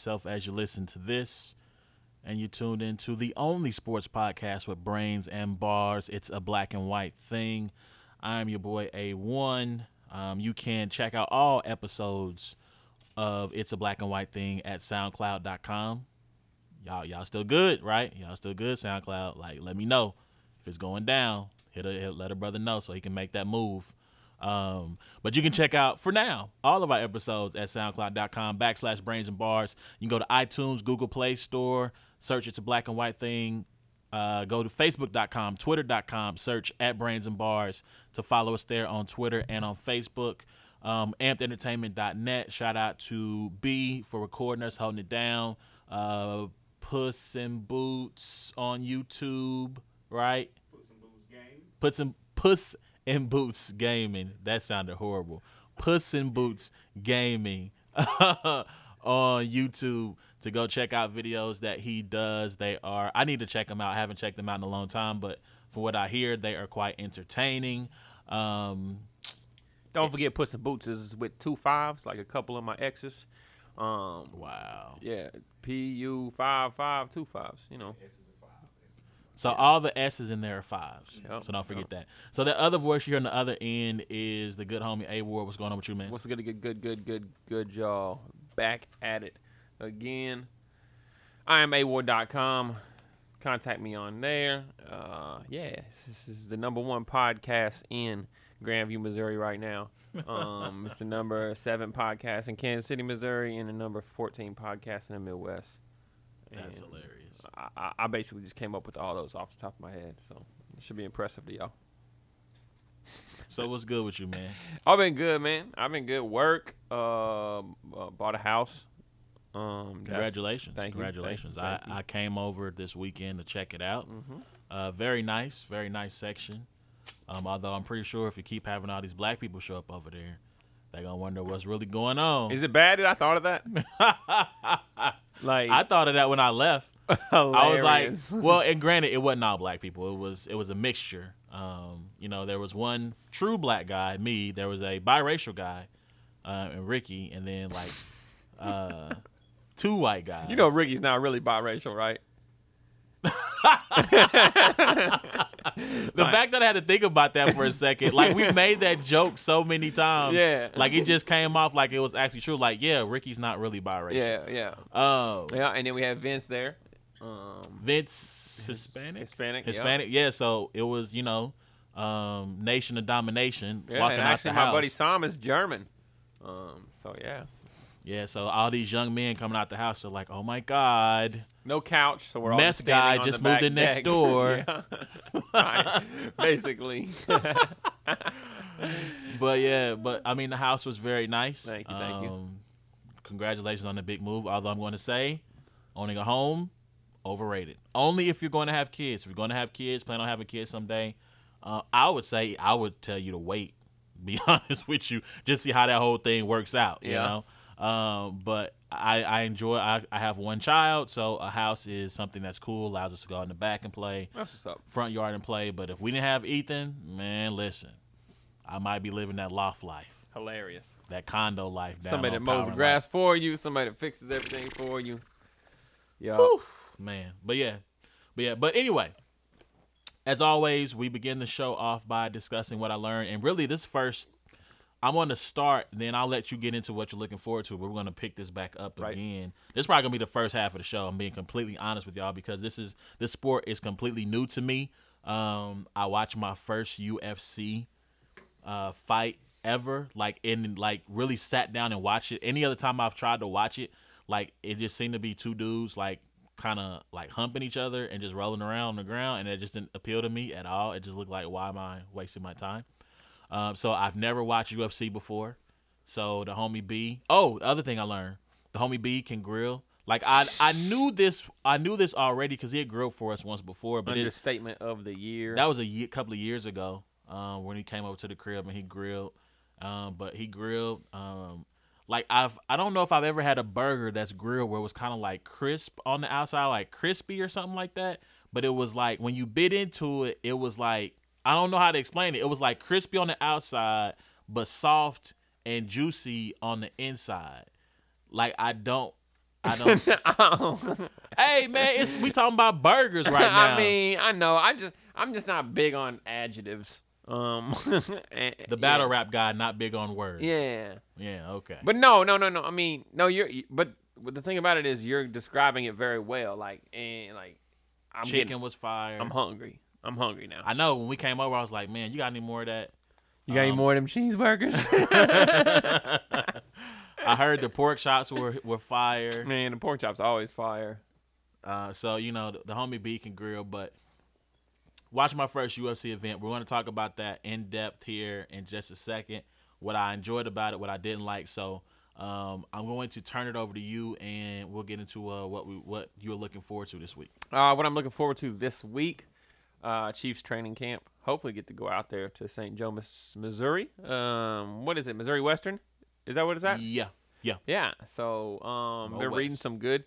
yourself as you listen to this. And you tuned into the only sports podcast with brains and bars. It's a black and white thing. I'm your boy A1. Um, you can check out all episodes of It's a Black and White Thing at SoundCloud.com. Y'all, y'all still good, right? Y'all still good, SoundCloud. Like, let me know if it's going down. Hit a, hit, let a brother know so he can make that move. Um, but you can check out for now all of our episodes at soundcloud.com backslash brains and bars. You can go to iTunes, Google Play Store, search it's a black and white thing. Uh, go to facebook.com, twitter.com, search at brains and bars to follow us there on Twitter and on Facebook. Um, ampedentertainment.net. Shout out to B for recording us, holding it down. Uh, Puss and Boots on YouTube, right? Puss and Boots game. Put some Puss in Boots Gaming. That sounded horrible. Puss in Boots Gaming on YouTube to go check out videos that he does. They are I need to check them out. I haven't checked them out in a long time, but from what I hear, they are quite entertaining. Um, Don't forget Puss in Boots is with two fives, like a couple of my exes. Um, wow. yeah, P U five five two fives. You know, So all the S's in there are fives. Yep, So don't forget yep. that. So the other voice you hear on the other end is the good homie A Ward. What's going on with you, man? what's good? Good, good, good, good, good, y'all. Back at it again. I am award.com. Contact me on there. Uh, yeah, this is the number one podcast in Grandview, Missouri, right now. Um, it's the number seven podcast in Kansas City, Missouri, and the number fourteen podcast in the Midwest. That's And hilarious. I, I- I basically just came up with all those off the top of my head, so it should be impressive to y'all. So what's good with you, man? I've been good, man. I've been good. Work. Um, uh, bought a house. Um, Congratulations. thank you, thank Congratulations. you. I, I came over this weekend to check it out. Mhm. Uh, very nice, very nice section. Um, although I'm pretty sure if you keep having all these black people show up over there, they're gonna wonder what's really going on. Is it bad that I thought of that? like, I thought of that when I left. I was like, well, and granted, it wasn't all black people. It was it was a mixture. Um, you know, there was one true black guy, me. There was a biracial guy, uh, and Ricky, and then like uh, two white guys. you know, Ricky's not really biracial, right? the fact that I had to think about that for a second, like we made that joke so many times. Yeah. Like it just came off like it was actually true. Like, yeah, Ricky's not really biracial. Yeah, yeah, Um, yeah. And then we have Vince there. Um, Vince Hispanic. Hispanic, yeah. Hispanic. Yeah. So it was, you know, um, nation of domination Yeah, walking and out actually, the my house. buddy Sam is German. Um, so yeah, yeah. So all these young men coming out the house are like, oh my god. no couch, so we're all Meth guy just moved in next deck. door. Right, basically. But yeah, but I mean, the house was very nice. Thank you, thank you. Um, Congratulations on the big move. Although I'm going to say, owning a home, overrated. Only if you're going to have kids. If you're going to have kids, plan on having kids someday. Uh, I would say I would tell you to wait. Be honest with you, just see how that whole thing works out. You Yeah. know. Um, but I, I enjoy. I, I have one child, so a house is something that's cool. Allows us to go out in the back and play That's what's up. front yard and play. But if we didn't have Ethan, man, listen, I might be living that loft life, Hilarious. that condo life. Somebody that mows the grass for you. Somebody that fixes everything for you. Yeah. Man. But yeah, but yeah, but anyway. As always, we begin the show off by discussing what I learned, and really, this first, I'm going to start. Then I'll let you get into what you're looking forward to. But we're going to pick this back up Right. again. This is probably going to be the first half of the show. I'm being completely honest with y'all because this is this sport is completely new to me. Um, I watched my first UFC uh, fight ever. Like and like really sat down and watched it. Any other time I've tried to watch it, like it just seemed to be two dudes like kind of like humping each other and just rolling around on the ground, and it just didn't appeal to me at all. It just looked like why am I wasting my time? Um, so I've never watched UFC before. So the homie B. Oh, the other thing I learned, the homie B can grill. Like I I knew this I knew this already because he had grilled for us once before, but it, Understatement of the year. that was a ye- couple of years ago um, when he came over to the crib and he grilled. Um, but he grilled. Um, like I've I don't know if I've ever had a burger that's grilled where it was kind of like crisp on the outside, like crispy or something like that. But it was like when you bit into it, it was like I don't know how to explain it. It was like crispy on the outside, but soft and juicy on the inside. Like I don't I don't. Oh. hey man, it's we talking about burgers right now. I mean, I know. I just, I'm just not big on adjectives. Um, and- the battle yeah. rap guy not big on words. Yeah, Yeah. Okay. but no, no, no, no. I mean, no. You're, but, but the thing about it is, you're describing it very well. Like, and like, I'm Chicken getting, was fire. I'm hungry. I'm hungry now. I know when we came over, I was like, man, you got any more of that? You got any Um, more of them cheeseburgers? I heard the pork chops were were fire. Man, the pork chop's always fire. Uh, so you know the, the homie B can grill, but watch my first UFC event. We're going to talk about that in depth here in just a second. What I enjoyed about it, what I didn't like. So um, I'm going to turn it over to you, and we'll get into uh, what we what you're looking forward to this week. Uh, what I'm looking forward to this week, uh, Chiefs training camp. Hopefully, get to go out there to St. Joe, Missouri. Um, what is it? Missouri Western? Is that what it's at? Yeah, yeah. Yeah. So um, they're reading some good,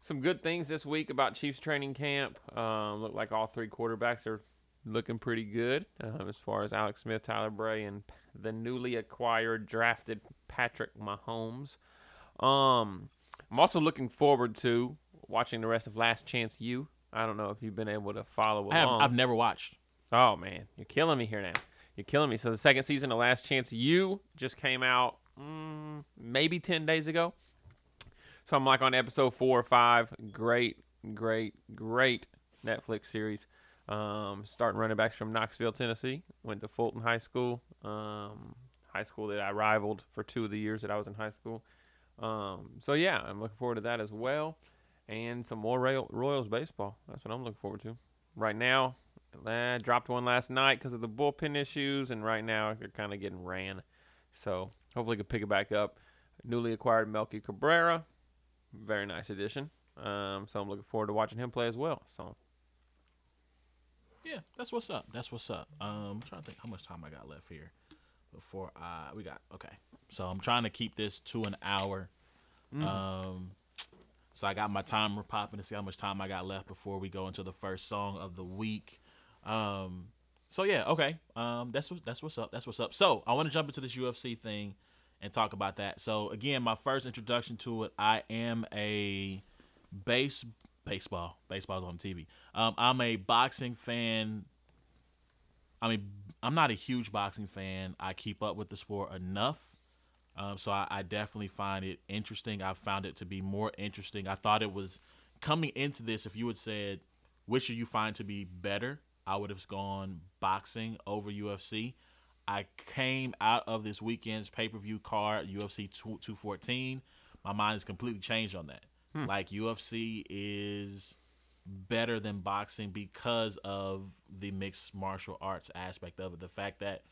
some good things this week about Chiefs training camp. Um, look like all three quarterbacks are looking pretty good um, as far as Alex Smith, Tyler Bray, and the newly acquired drafted Patrick Mahomes. Um, I'm also looking forward to watching the rest of Last Chance U. I don't know if you've been able to follow I have, along. I've never watched. Oh man, you're killing me here now. You're killing me. So the second season of Last Chance U just came out mm, maybe ten days ago. So I'm like on episode four or five. Great, great, great Netflix series. Um, starting running backs from Knoxville, Tennessee. Went to Fulton High School, um, high school that I rivaled for two of the years that I was in high school. Um, so yeah, I'm looking forward to that as well, and some more Royal, Royals baseball. That's what I'm looking forward to. Right now, I dropped one last night because of the bullpen issues, and right now they're kind of getting ran. So hopefully, can pick it back up. Newly acquired Melky Cabrera, very nice addition. Um, so I'm looking forward to watching him play as well. So Yeah, that's what's up. That's what's up. Um, I'm trying to think how much time I got left here before I we got okay. So I'm trying to keep this to an hour. Um, so I got my timer popping to see how much time I got left before we go into the first song of the week. Um, so yeah, okay. Um, that's what that's what's up. That's what's up. So I want to jump into this UFC thing and talk about that. So again, my first introduction to it, I am a base baseball. Baseball's on TV. Um, I'm a boxing fan. I mean, I'm not a huge boxing fan. I keep up with the sport enough. Um, so I, I definitely find it interesting. I found it to be more interesting. I thought it was coming into this. If you had said, which do you find to be better? I would have gone boxing over UFC. I came out of this weekend's pay per view card, UFC 214. My mind is completely changed on that. Like, UFC is better than boxing because of the mixed martial arts aspect of it. The fact that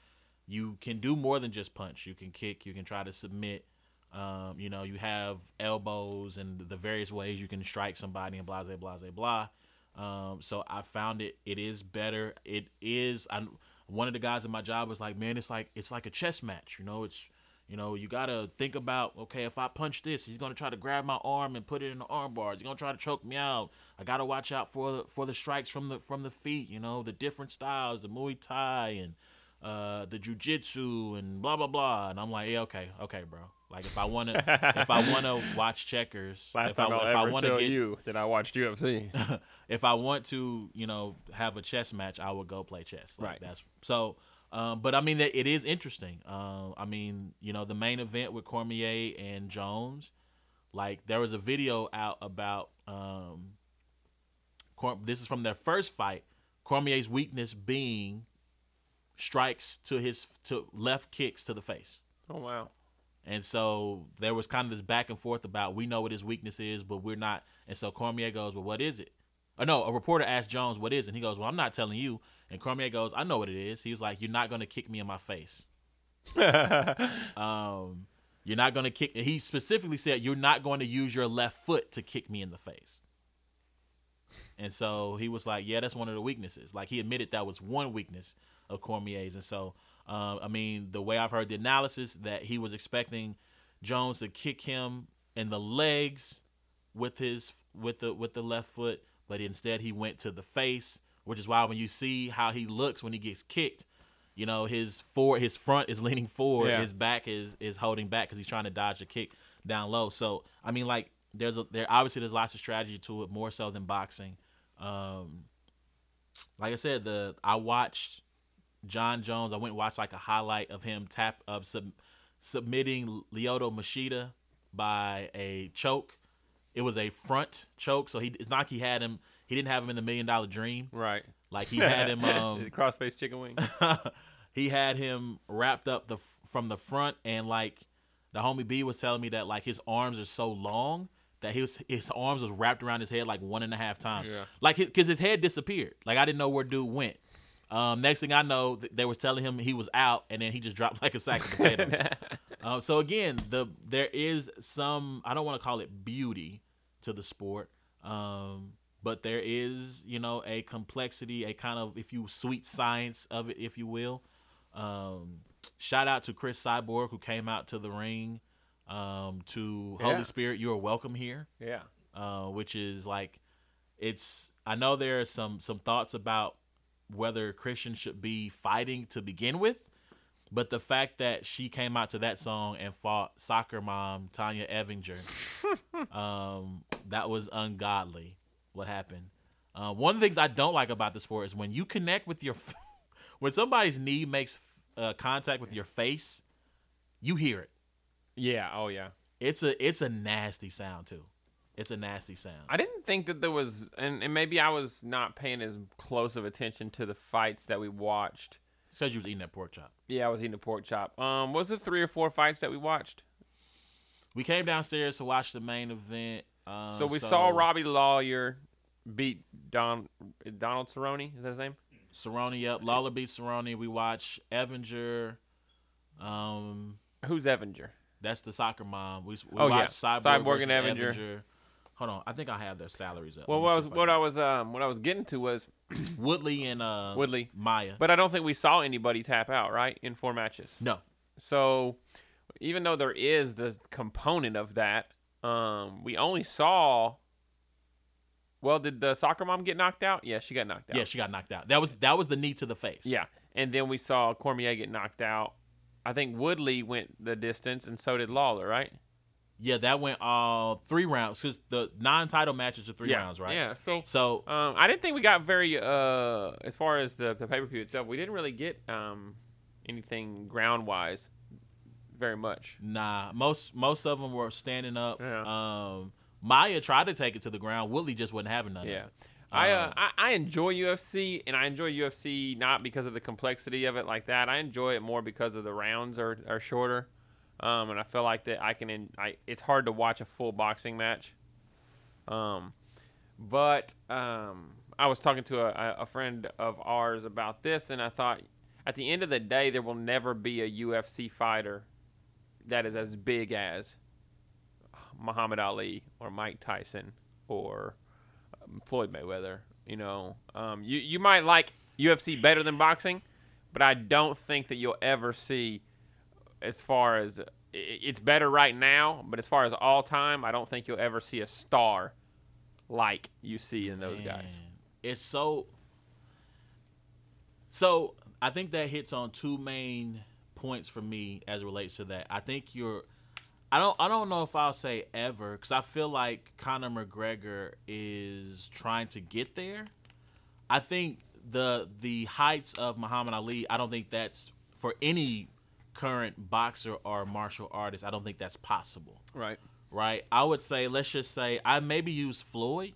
you can do more than just punch. You can kick. You can try to submit. Um, you know, you have elbows and the various ways you can strike somebody and blah blah blah blah. Um, so I found it. It is better. It is. I one of the guys in my job was like, man, it's like it's like a chess match. You know, it's you know, you gotta think about okay, if I punch this, he's gonna try to grab my arm and put it in the arm bars. He's gonna try to choke me out. I gotta watch out for the, for the strikes from the from the feet. You know, the different styles, the Muay Thai and uh, the jujitsu and blah blah blah. And I'm like, yeah, okay, okay, bro. Like if I wanna if I wanna watch checkers, last if time I, I, will if I ever wanna tell get you that I watched UFC. if I want to, you know, have a chess match, I would go play chess. Like Right. That's so. Um, but I mean, that it is interesting. Um, I mean, you know, the main event with Cormier and Jones, like there was a video out about. Um, Cor- this is from their first fight. Cormier's weakness being strikes to his to left kicks to the face. oh wow. And so there was kind of this back and forth about we know what his weakness is, but we're not. And so Cormier goes, "Well, what is it?" Or no, a reporter asked Jones, "What is it?" And he goes, "Well, I'm not telling you." And Cormier goes, "I know what it is." He was like, "You're not going to kick me in my face. Um, you're not going to kick." He specifically said, "You're not going to use your left foot to kick me in the face." And so he was like, "Yeah, that's one of the weaknesses." Like he admitted that was one weakness of Cormier's. And so, um, I mean, the way I've heard the analysis that he was expecting Jones to kick him in the legs with his with the with the left foot, but instead he went to the face, which is why when you see how he looks when he gets kicked, you know his forward his front is leaning forward, Yeah. his back is is holding back because he's trying to dodge a kick down low. So I mean, like there's a there obviously there's lots of strategy to it, more so than boxing. Um, like I said, the I watched Jon Jones. I went and watched like a highlight of him tap of sub, submitting Lyoto Machida by a choke. It was a front choke, so he it's not like he had him. He didn't have him in the million dollar dream. Right. Like he had him. Um, crossface chicken wing. he had him wrapped up the from the front, and like the homie B was telling me that like his arms are so long that his his arms was wrapped around his head like one and a half times. Yeah. Like because his, head disappeared. Like I didn't know where dude went. Um, next thing I know, they was telling him he was out, and then he just dropped like a sack of potatoes. um, so again, the there is some I don't want to call it beauty to the sport, um, but there is you know a complexity, a kind of if you sweet science of it, if you will. Um, shout out to Cris Cyborg who came out to the ring. Um, to Yeah. Holy Spirit, you are welcome here yeah. uh, which is like it's I know there are some some thoughts about whether Christian should be fighting to begin with, but the fact that she came out to that song and fought soccer mom Tanya Evinger, um, that was ungodly. What happened? Uh, one of the things I don't like about the sport is when you connect with your, when somebody's knee makes uh, contact with your face, you hear it. Yeah. Oh yeah. It's a it's a nasty sound too. It's a nasty sound. I didn't think that there was, and, and maybe I was not paying as close of attention to the fights that we watched. It's because you was eating that pork chop. Yeah, I was eating a pork chop. Um, was the three or four fights that we watched? We came downstairs to watch the main event. Um, so we saw Robbie Lawler beat Don Donald Cerrone. Is that his name? Cerrone up. Lawler beat Cerrone. We watched Evinger. Um, Who's Evinger? that's the soccer mom. We, we Oh, yeah. watched Cyborg, Cyborg and Evinger. Hold on, I think I have their salaries up. Well, what I was what can- I was um what I was getting to was, Woodley and uh Woodley. Maia. but I don't think we saw anybody tap out right in four matches. no, So even though there is this component of that, um, we only saw. Well, did the soccer mom get knocked out? Yeah, she got knocked out. yeah, she got knocked out. That was that was the knee to the face. Yeah, and then we saw Cormier get knocked out. I think Woodley went the distance, and so did Lawler, right? Yeah, that went all three rounds because the non-title matches are three yeah. rounds, right? Yeah. So So um, I didn't think we got very uh as far as the the pay per view itself. We didn't really get um anything ground wise very much. Nah, most most of them were standing up. Yeah. Um, Maia tried to take it to the ground. Woodley just wasn't having none. Yeah. I, uh, Um, I I enjoy UFC and I enjoy UFC not because of the complexity of it like that. I enjoy it more because of the rounds are, are shorter, um, and I feel like that I can. En- I it's hard to watch a full boxing match. Um, but um, I was talking to a, a friend of ours about this, and I thought at the end of the day, there will never be a UFC fighter that is as big as Muhammad Ali or Mike Tyson or um, Floyd Mayweather. You know, um, you you might like UFC better than boxing, but I don't think that you'll ever see as far as it's better right now. But as far as all time, I don't think you'll ever see a star like you see in those guys. It's so. So I think that hits on two main points for me as it relates to that. I think you're. I don't. I don't know if I'll say ever because I feel like Conor McGregor is trying to get there. I think the the heights of Muhammad Ali. I don't think that's for any current boxer or martial artist. I don't think that's possible Right. right? I would say let's just say I maybe use Floyd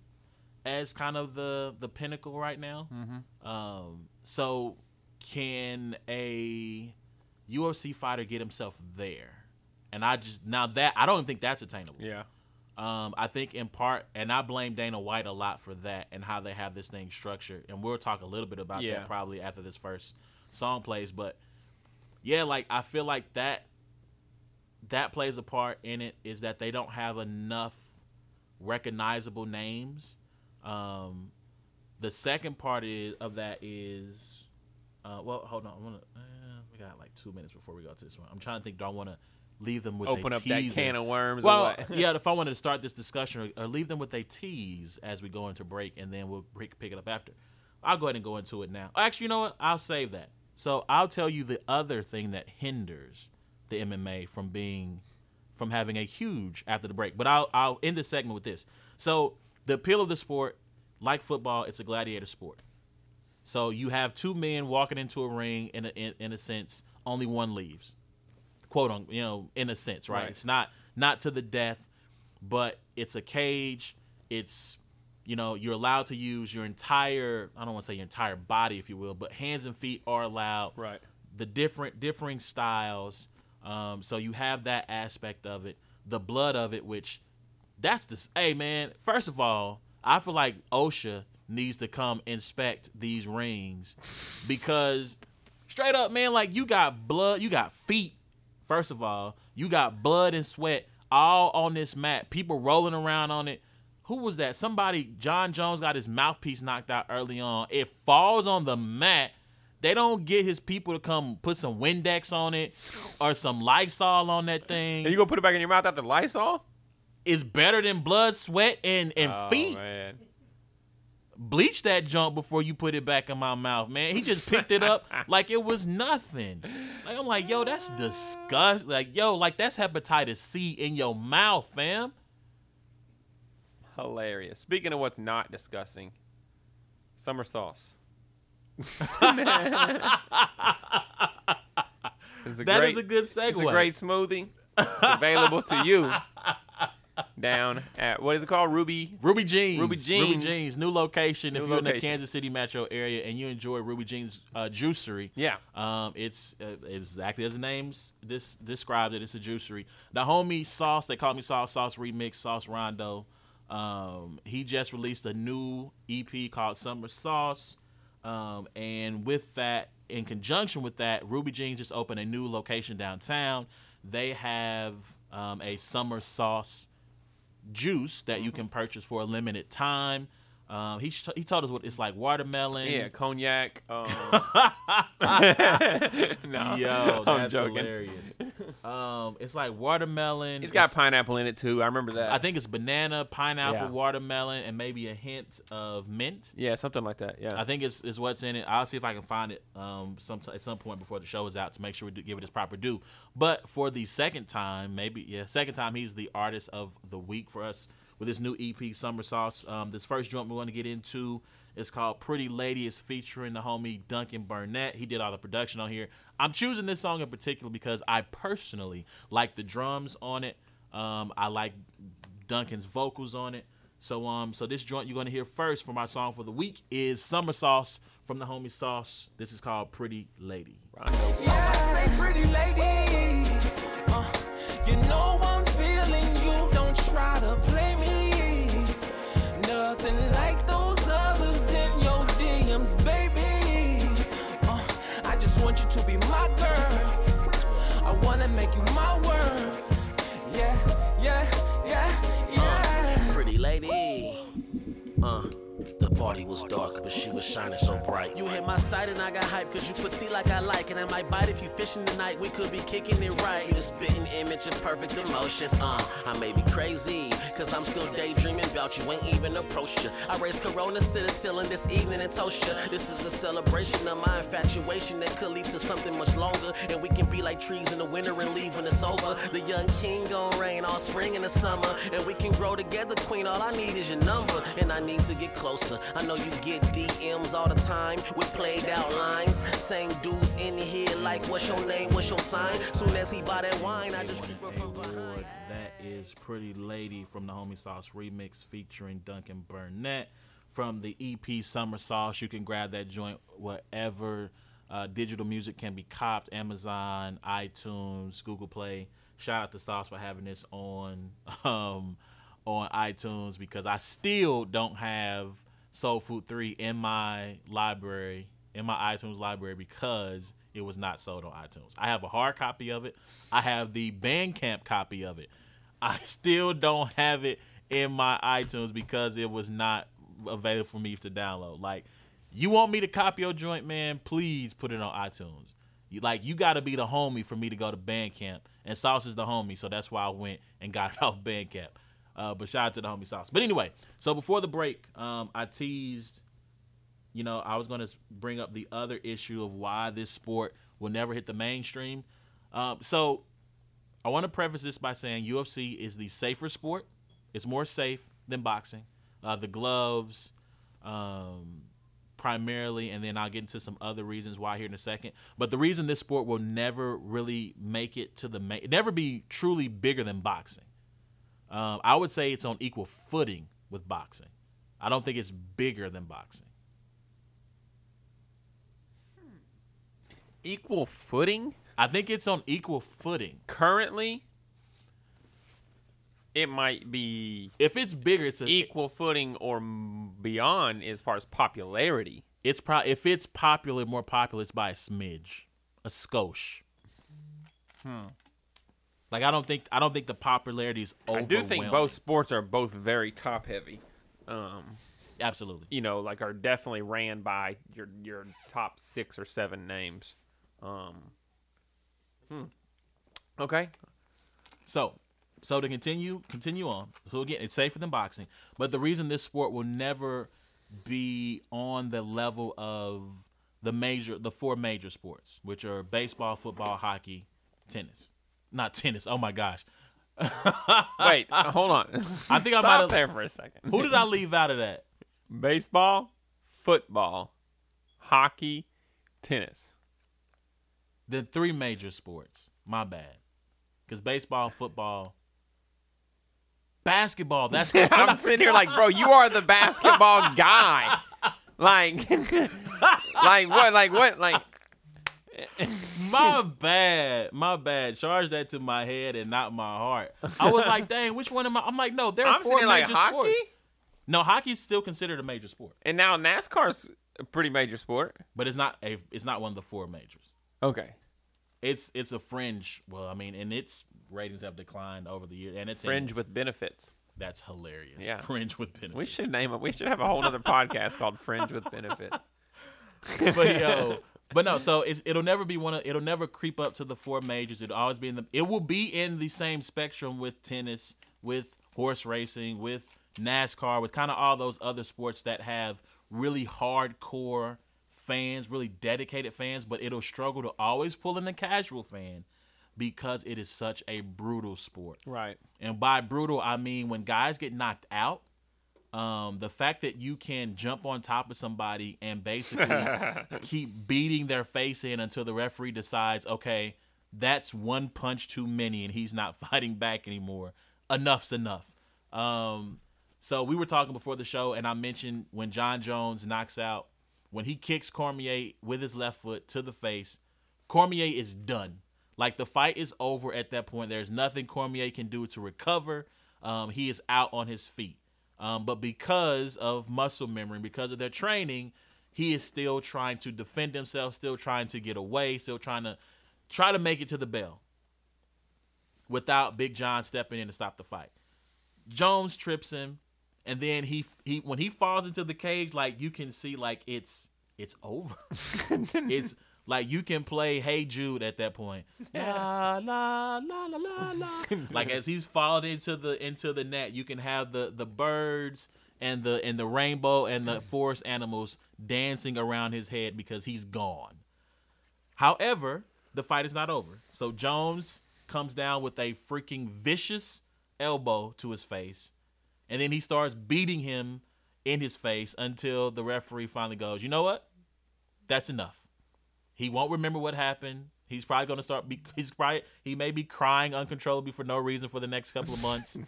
as kind of the the pinnacle right now. Mm-hmm. Um, so can a UFC fighter get himself there? And I just now that I don't think that's attainable. Yeah. Um, I think in part, and I blame Dana White a lot for that and how they have this thing structured. And we'll talk a little bit about Yeah. that probably after this first song plays. But yeah, like I feel like that that plays a part in it is that they don't have enough recognizable names. Um, the second part is, of that is, uh, well, hold on, I'm gonna. Uh, we got like two minutes before we go to this one. I'm trying to think. Do I want to leave them with Open up that can of worms. or Well, yeah, if I wanted to start this discussion or, or leave them with a tease as we go into break, and then we'll break, pick it up after. I'll go ahead and go into it now. Actually, you know what? I'll save that. So I'll tell you the other thing that hinders the MMA from being from having a huge after the break. But I'll I'll end this segment with this. So the appeal of the sport, like football, it's a gladiator sport. So you have two men walking into a ring. In a, in, in a sense, only one leaves, quote unquote. You know, in a sense, right? Right. It's not not to the death, but it's a cage. It's you know you're allowed to use your entire I don't want to say your entire body, if you will, but hands and feet are allowed Right. the different differing styles. Um, so you have that aspect of it, the blood of it, which that's the hey man. First of all, I feel like OSHA needs to come inspect these rings because straight up, man, like you got blood, you got feet. First of all, you got blood and sweat all on this mat. People rolling around on it. Who was that? Somebody, Jon Jones got his mouthpiece knocked out early on. It falls on the mat. They don't get his people to come put some Windex on it or some Lysol on that thing. And you gonna put it back in your mouth after Lysol? It's better than blood, sweat, and, and Oh, feet. man. Bleach that junk before you put it back in my mouth, man. He just picked it up like it was nothing. Like I'm like, yo, that's disgust. Like, yo, like that's hepatitis C in your mouth, fam. Hilarious. Speaking of what's not disgusting, summer sauce. it's a That great, is a good segue. It's a great smoothie. It's available to you down at what is it called? Ruby. Ruby Jean's. Ruby Jean's. Ruby Jean's. New location. if you're in the. Kansas City metro area and you enjoy Ruby Jean's uh, juicery, Yeah. um, it's uh, exactly as the name's this described it. It's a juicery. The homie Sauce, they call me Sauce, Sauce Remix, Sauce Rondo. Um, he just released a new EP called Summer Sauce. Um, and with that, in conjunction with that, Ruby Jean's just opened a new location downtown. They have um, a summer sauce juice that you can purchase for a limited time. Um, he sh- he told us what it's like watermelon. Yeah, cognac. Um, no, Yo, that's hilarious. Um, it's like watermelon. It's got It's- pineapple in it too. I remember that. I think it's banana, pineapple, Yeah. watermelon, and maybe a hint of mint. yeah, something like that. Yeah. I think it's, is what's in it. I'll see if I can find it um some at some point before the show is out to make sure we do, give it its proper due. But for the second time, maybe yeah, second time he's the artist of the week for us with this new EP Summer Sauce. Um, this first joint we want to get into is called Pretty Lady. It's featuring the homie Duncan Burnett. He did all the production on here. I'm choosing this song in particular because I personally like the drums on it. Um, I like Duncan's vocals on it. So um, so this joint you're gonna hear first for my song for the week is Summer Sauce from the homie Sauce. This is called Pretty Lady. Rondo. Yeah, Nothing like those others in your DMs, baby. Uh, I just want you to be my girl. I wanna make you my world. Yeah, yeah, party was dark, but she was shining so bright. You hit my side and I got hype, cause you put tea like I like. And I might bite if you fishing tonight, we could be kicking it right. You the spitting image of perfect emotions. Uh, I may be crazy, cause I'm still daydreaming about you, ain't even approached you. I raised Corona to the ceiling this evening and toast you. This is a celebration of my infatuation that could lead to something much longer. And we can be like trees in the winter and leave when it's over. The young king gon' reign all spring and the summer. And we can grow together, queen. All I need is your number. And I need to get closer. I know you get DMs all the time with played out lines. Same dudes in here like, what's your name? What's your sign? Soon as he buy that wine, I just keep her from behind. That is Pretty Lady from the Homie Sauce remix featuring Duncan Burnett from the EP Summer Sauce. You can grab that joint wherever uh, digital music can be copped Amazon, iTunes, Google Play. Shout out to Sauce for having this on um, on iTunes because I still don't have Soul Food 3 in my library, in my iTunes library because it was not sold on iTunes. I have a hard copy of it. I have the Bandcamp copy of it. I still don't have it in my iTunes because it was not available for me to download. Like, you want me to copy your joint, man? Please put it on iTunes. You like you got to be the homie for me to go to Bandcamp, and Sauce is the homie, so that's why I went and got it off Bandcamp. Uh, but shout out to the homie Sauce. But anyway, so before the break, um, I teased, you know, I was going to bring up the other issue of why this sport will never hit the mainstream. Um, so I want to preface this by saying UFC is the safer sport. It's more safe than boxing. Uh, the gloves, um, primarily, and then I'll get into some other reasons why here in a second. But the reason this sport will never really make it to the main, never be truly bigger than boxing. Um, I would say it's on equal footing with boxing. I don't think it's bigger than boxing. Equal footing I think it's on equal footing. currently. It might be If it's bigger, it's a equal footing or beyond as far as popularity. it's pro if it's popular, more popular, it's by a smidge, a skosh. Hmm. Like I don't think I don't think the popularity is over. I do think both sports are both very top heavy. Um, absolutely. you know, like are definitely ran by your your top six or seven names. Um, hmm. Okay. So, so to continue, continue on. So again, it's safer than boxing, but the reason this sport will never be on the level of the major, the four major sports, which are baseball, football, hockey, tennis. Not tennis. Oh my gosh, Wait, uh, hold on. I think I Stop might have- there for a second. who did I leave out of that? Baseball, football, hockey, tennis. The three major sports. My bad. Because baseball, football, basketball. That's the I'm sitting here like, bro, you are the basketball guy. Like, like what? Like what? Like, My bad. My bad. Charge that to my head and not my heart. I was like, dang, which one am I? I'm like, no, there are I'm four major like hockey, sports. No, hockey's still considered a major sport, and now NASCAR's a pretty major sport. but it's not a it's not one of the four majors. Okay, It's it's a fringe. Well, I mean, and its ratings have declined over the years, and it's fringe with benefits. that's hilarious. Yeah. fringe with benefits. We should name it. We should have a whole other podcast called Fringe with Benefits. but yo, but no. So it's, it'll never be one of. It'll never creep up to the four majors. It'll always be in the. It will be in the same spectrum with tennis, with horse racing, with NASCAR, with kind of all those other sports that have really hardcore fans, really dedicated fans. But it'll struggle to always pull in the casual fan because it is such a brutal sport. Right. And by brutal, I mean when guys get knocked out, um, the fact that you can jump on top of somebody and basically keep beating their face in until the referee decides, okay, that's one punch too many and he's not fighting back anymore. Enough's enough. Um, so we were talking before the show, and I mentioned when Jon Jones knocks out, when he kicks Cormier with his left foot to the face, Cormier is done. Like the fight is over at that point. There's nothing Cormier can do to recover. Um, he is out on his feet. Um, but because of muscle memory, because of their training, he is still trying to defend himself, still trying to get away, still trying to try to make it to the bell without Big John stepping in to stop the fight. Jones trips him, and then he he when he falls into the cage, like you can see, like it's it's over. it's like you can play Hey Jude at that point. La la la la la la. like as he's fallen into the into the net, you can have the the birds and the and the rainbow and the forest animals dancing around his head because he's gone. However, the fight is not over. So Jones comes down with a freaking vicious elbow to his face, and then he starts beating him in his face until the referee finally goes, "You know what? That's enough." He won't remember what happened. He's probably going to start. Be, he's probably he may be crying uncontrollably for no reason for the next couple of months.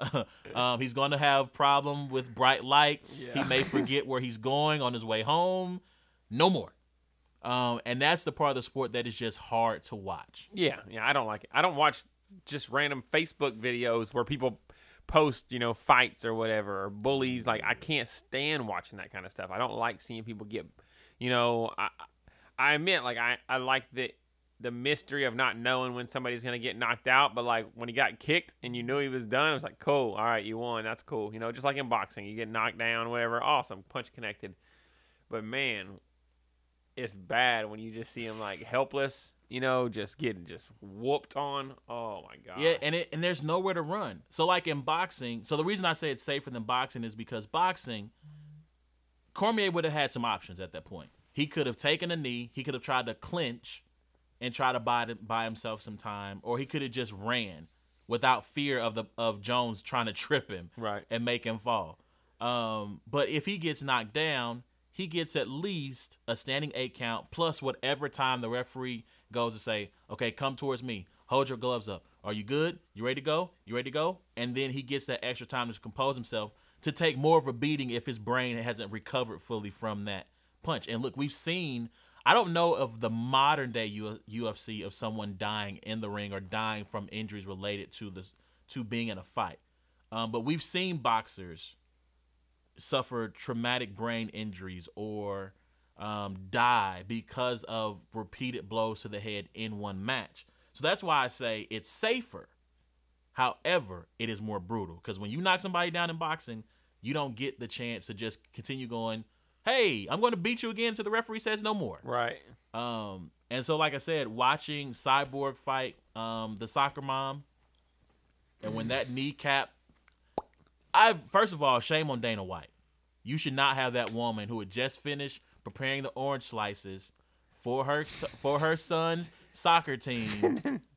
um, he's going to have problem with bright lights. He may forget where he's going on his way home. No more. Um, and that's the part of the sport that is just hard to watch. Yeah, yeah, I don't like it. I don't watch just random Facebook videos where people post, you know, fights or whatever, or bullies. Like I can't stand watching that kind of stuff. I don't like seeing people get, you know, I I admit like I I like the the mystery of not knowing when somebody's gonna get knocked out, but like when he got kicked and you knew he was done, it was like cool. All right, you won. That's cool. You know, just like in boxing, you get knocked down, whatever. Awesome, punch connected. But man, it's bad when you just see him like helpless, you know, just getting just whooped on. Oh my god. Yeah, and it and there's nowhere to run. So like in boxing, so the reason I say it's safer than boxing is because boxing, Cormier would have had some options at that point. He could have taken a knee. He could have tried to clinch, and try to buy buy himself some time, or he could have just ran without fear of the of Jones trying to trip him Right. and make him fall. Um, but if he gets knocked down, he gets at least a standing eight count plus whatever time the referee goes to say, okay, come towards me, hold your gloves up. Are you good? You ready to go? You ready to go? And then he gets that extra time to compose himself to take more of a beating if his brain hasn't recovered fully from that punch. And look, we've seen. I don't know of the modern day UFC of someone dying in the ring or dying from injuries related to the to being in a fight. Um, but we've seen boxers suffer traumatic brain injuries or um, die because of repeated blows to the head in one match. So that's why I say it's safer. However, it is more brutal because when you knock somebody down in boxing, you don't get the chance to just continue going, hey, I'm going to beat you again until the referee says no more. Right. Um, and so, like I said, watching Cyborg fight um, the soccer mom, and when that kneecap, I first of all, shame on Dana White. You should not have that woman who had just finished preparing the orange slices for her for her son's soccer team.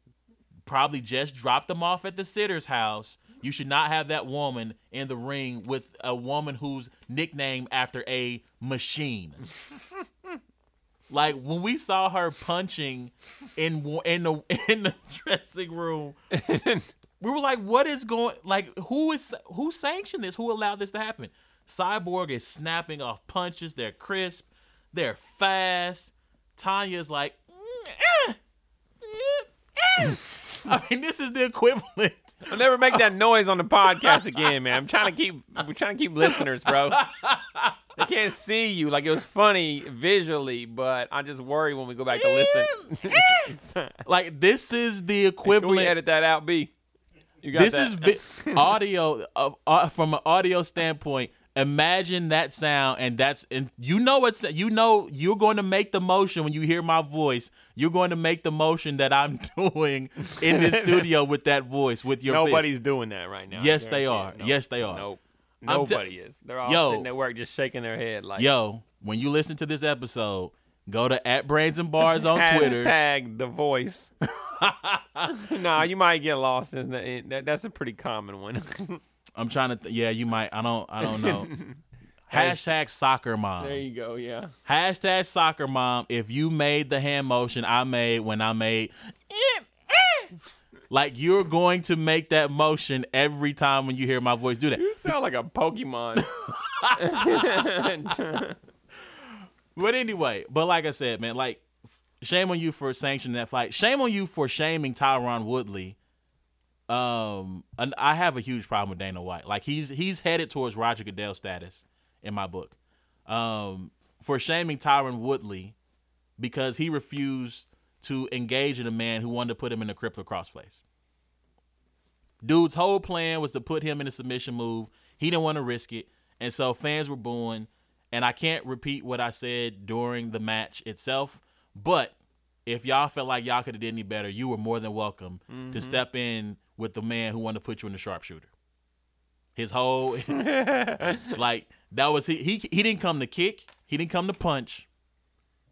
probably just dropped them off at the sitter's house. You should not have that woman in the ring with a woman who's nicknamed after a machine. Like when we saw her punching in in the in the dressing room, we were like, "What is going? Like who is who sanctioned this? Who allowed this to happen?" Cyborg is snapping off punches. They're crisp. They're fast. Tanya's like, "Mm, eh, eh, eh." I mean, this is the equivalent. I'll never make that noise on the podcast again, man. I'm trying to keep we're trying to keep listeners, bro. They can't see you. Like it was funny visually, but I just worry when we go back to listen. Like this is the Can we equivalent. edit that out, B? You got this that? is vi- audio of uh, from an audio standpoint. Imagine that sound, and that's and you know it's you know you're going to make the motion when you hear my voice. You're going to make the motion that I'm doing in the studio with that voice with your fist. Nobody's doing that right now. Yes, they are. it. Yes, they are. Nope. Nobody is. They're all Yo. sitting at work just shaking their head like Yo, when you listen to this episode, go to at Brains and Bars on Twitter. Tag the voice. nah, you might get lost in the, in that. That's a pretty common one. I'm trying to. Th- yeah, you might. I don't. I don't know. Hashtag soccer mom. there you go. Yeah. Hashtag soccer mom. If you made the hand motion I made when I made, like you're going to make that motion every time when you hear my voice do that. You sound like a Pokemon. But anyway, but like I said, man, like shame on you for sanctioning that fight. Shame on you for shaming Tyron Woodley. Um, and I have a huge problem with Dana White. Like he's he's headed towards Roger Goodell status in my book. Um, for shaming Tyron Woodley because he refused to engage in a man who wanted to put him in a crippler crossface. Dude's whole plan was to put him in a submission move. He didn't want to risk it. And so fans were booing. And I can't repeat what I said during the match itself. But if y'all felt like y'all could have did any better, you were more than welcome to step in with the man who wanted to put you in the sharpshooter. His whole like that was he, he he didn't come to kick, he didn't come to punch.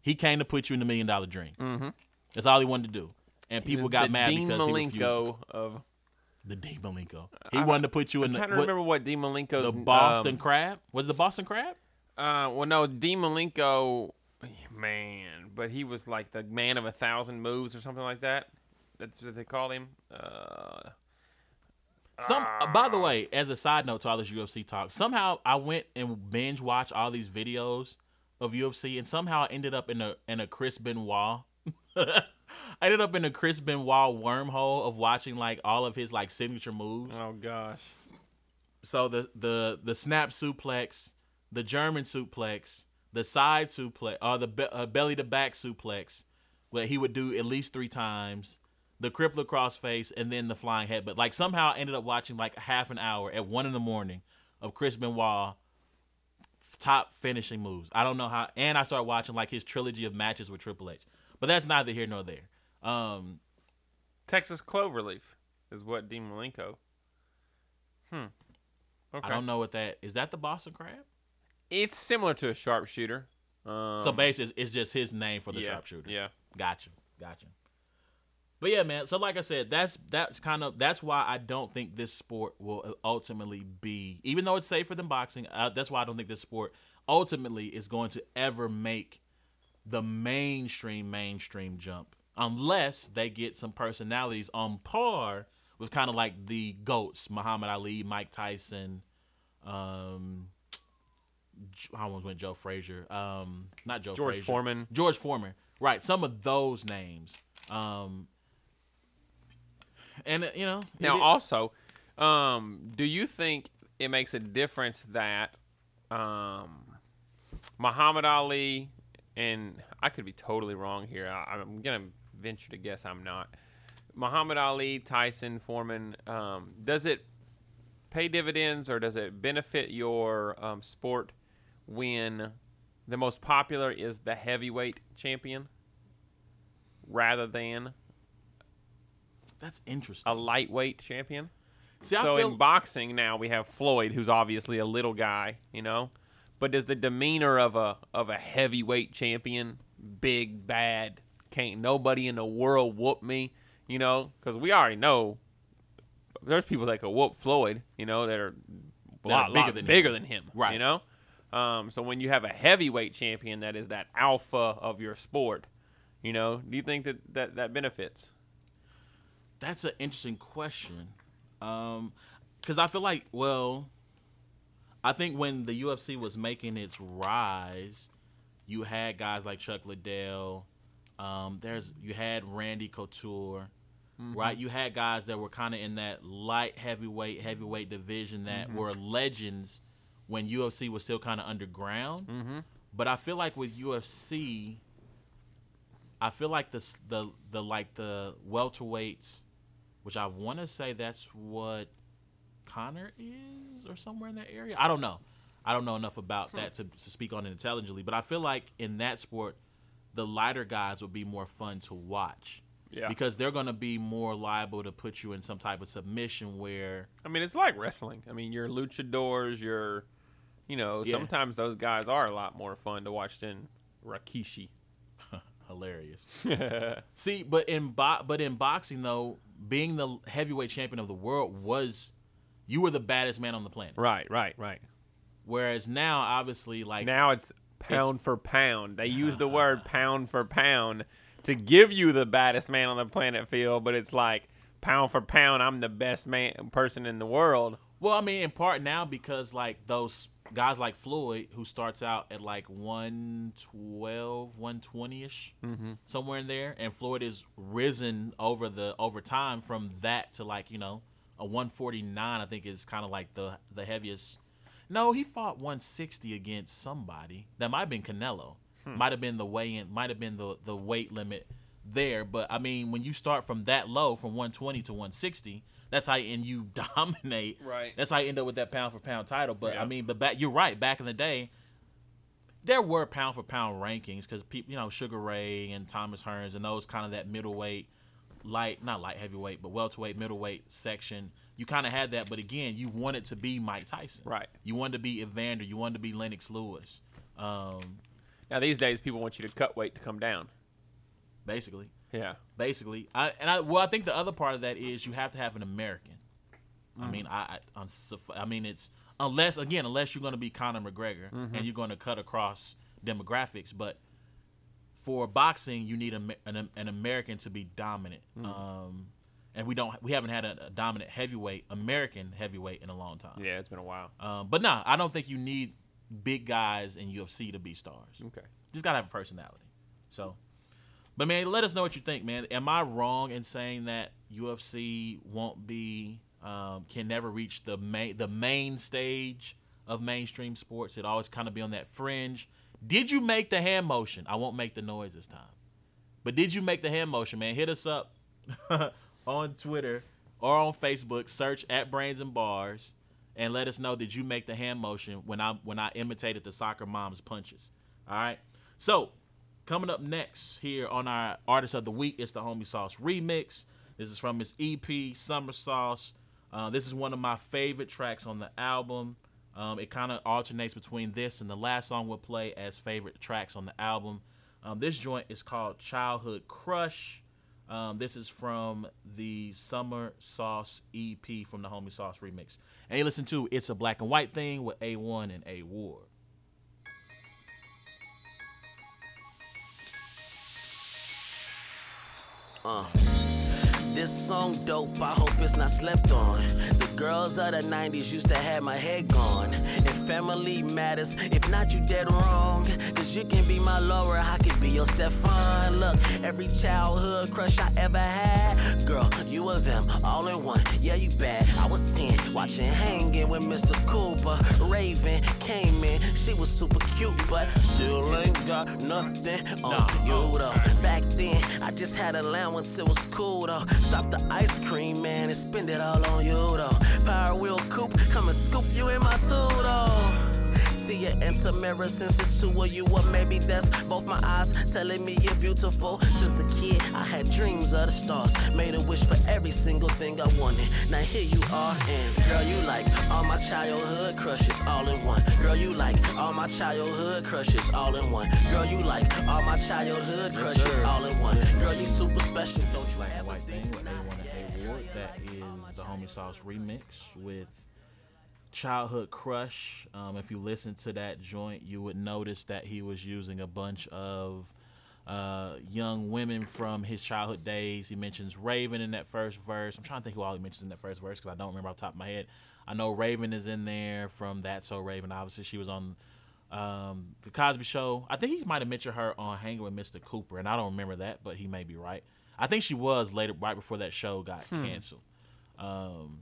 He came to put you in the million dollar dream. Mm-hmm. That's all he wanted to do. And people got the mad Dean because he refused. Malenko of. The Dean Malenko. He wanted to put you in I'm the, trying to what- remember what Dean Malenko's the Boston um, Crab. Was it the Boston Crab? Uh, well, no, Dean Malenko, man, but he was like the man of a thousand moves or something like that. That's what they call him. Uh, Some, uh, by the way, as a side note to all this UFC talk, somehow I went and binge watched all these videos of UFC, and somehow I ended up in a in a Chris Benoit. I ended up in a Chris Benoit wormhole of watching like all of his like signature moves. oh gosh, So the the the snap suplex, the German suplex, the side suplex, or the be- uh, belly to back suplex, where he would do at least three times. The crippler crossface and then the flying head. But like somehow I ended up watching like half an hour at one in the morning of Chris Benoit top finishing moves. I don't know how. And I started watching like his trilogy of matches with Triple H. But that's neither here nor there. Um, Texas Cloverleaf is what Dean Malenko. Hmm. Okay. I don't know what that is. That the Boston Crab? It's similar to a sharpshooter. Um, so basically, it's, it's just his name for the yeah, sharpshooter. Yeah. Gotcha. Gotcha. But yeah, man. So like I said, that's that's kind of that's why I don't think this sport will ultimately be, even though it's safer than boxing. Uh, that's why I don't think this sport ultimately is going to ever make the mainstream mainstream jump, unless they get some personalities on par with kind of like the goats, Muhammad Ali, Mike Tyson. Um, I almost went Joe Frazier. Um, not Joe George Frazier. Foreman. George Foreman. Right. Some of those names. Um, and you know, Now, also, um, do you think it makes a difference that um, Muhammad Ali and I could be totally wrong here. I, I'm gonna venture to guess I'm not. Muhammad Ali, Tyson, Foreman. Um, does it pay dividends or does it benefit your um, sport when the most popular is the heavyweight champion rather than that's interesting. a lightweight champion? See, so feel, in boxing now we have Floyd, who's obviously a little guy, you know, but does the demeanor of a of a heavyweight champion, big bad, can't nobody in the world whoop me, you know? Because we already know there's people that could whoop Floyd, you know, that are a lot bigger than than bigger him. than him, Right. You know, um, so when you have a heavyweight champion that is that alpha of your sport, you know, do you think that that, that benefits? That's an interesting question. Um, because I feel like, well, I think when the UFC was making its rise, you had guys like Chuck Liddell. Um, there's you had Randy Couture, right? You had guys that were kind of in that light heavyweight, heavyweight division that were legends when UFC was still kind of underground. Mm-hmm. But I feel like with UFC, I feel like the the the like the welterweights, which I want to say that's what Conor is or somewhere in that area. I don't know. I don't know enough about hmm. that to, to speak on it intelligently. But I feel like in that sport, the lighter guys would be more fun to watch. Yeah. Because they're going to be more liable to put you in some type of submission where I mean, it's like wrestling. I mean, your luchadors, your, you know, Yeah. sometimes those guys are a lot more fun to watch than Rikishi. Hilarious. See, but in bo- but in boxing though, being the heavyweight champion of the world was you were the baddest man on the planet. Right, right, right. Whereas now, obviously, like Now it's pound for pound. They use the word pound for pound to give you the baddest man on the planet feel, but it's like pound for pound, I'm the best man person in the world. Well, I mean, in part now because like those guys like Floyd, who starts out at like 112, 120 ish, mm-hmm. somewhere in there, and Floyd is risen over the over time from that to like you know a 149. I think is kind of like the the heaviest. No, he fought 160 against somebody. That might have been Canelo. Hmm. Might have been the weigh in. Might have been the the weight limit there. But I mean, when you start from that low, from 120 to 160, that's how and you dominate. Right. That's how you end up with that pound for pound title. But Yeah. I mean, but back you're right. Back in the day, there were pound for pound rankings because people, you know, Sugar Ray and Thomas Hearns and those kind of that middleweight, light, not light heavyweight, but welterweight, middleweight section. You kind of had that, but again, you wanted to be Mike Tyson. Right. You wanted to be Evander. You wanted to be Lennox Lewis. Um, Now these days people want you to cut weight to come down. basically. Yeah. basically. I and I well, I think the other part of that is you have to have an American. I mean, I I, I mean it's unless again unless you're going to be Conor McGregor and you're going to cut across demographics, but for boxing you need a, an, an American to be dominant. Um, and we don't we haven't had a, a dominant heavyweight American heavyweight in a long time. Yeah, it's been a while. Um, but nah, I don't think you need big guys in UFC to be stars Okay. just gotta have a personality. So, but man, let us know what you think, man. Am I wrong in saying that UFC won't be, um, can never reach the main the main stage of mainstream sports? It always kind of be on that fringe. Did you make the hand motion? I won't make the noise this time. But did you make the hand motion, man? Hit us up on Twitter or on Facebook. Search at Brains and Bars and let us know did you make the hand motion when I when I imitated the soccer mom's punches. All right. So coming up next here on our artist of the week, is the Homie Sauce remix. This is from his EP Summer Sauce. Uh, this is one of my favorite tracks on the album. Um, it kind of alternates between this and the last song we'll play as favorite tracks on the album. Um, this joint is called Childhood Crush. Um, this is from the Summer Sauce EP from the Homie Sauce remix. And you listen to It's a Black and White Thing with A1 and A Ward. Uh. This song dope, I hope it's not slept on. The girls of the 90s used to have my head gone. If family matters, if not, you dead wrong. Cause you can be my Laura, I can be your Stefan. Look, every childhood crush I ever had. Girl, you were them, all in one. Yeah, you bad. I was 10, watching hanging with Mr. Cooper. Raven came in, she was super cute, but still ain't got nothing on you though. Back then, I just had allowance, it was cool though. Stop the ice cream, man, and spend it all on you though. Power wheel coupe, come and scoop you in my tool though. See you enter mirror since it's two of you, or maybe that's both my eyes telling me you're beautiful. Since a kid, I had dreams of the stars, made a wish for every single thing I wanted. Now here you are, and girl, you like all my childhood crushes all in one. Girl, you like all my childhood crushes all in one. Girl, you like all my childhood crushes all in one. Girl, you super special, don't you ever think Thing you're with not? A1 and A Ward. That is the Homie Sauce remix with Childhood Crush. Um, if you listen to that joint, you would notice that he was using a bunch of uh, young women from his childhood days. He mentions Raven in that first verse. I'm trying to think who all he mentions in that first verse because I don't remember off the top of my head. I know Raven is in there from That So Raven. Obviously, she was on um, the Cosby Show. I think he might have mentioned her on Hanging with Mr. Cooper, and I don't remember that, but he may be right. I think she was later, right before that show got canceled. Um,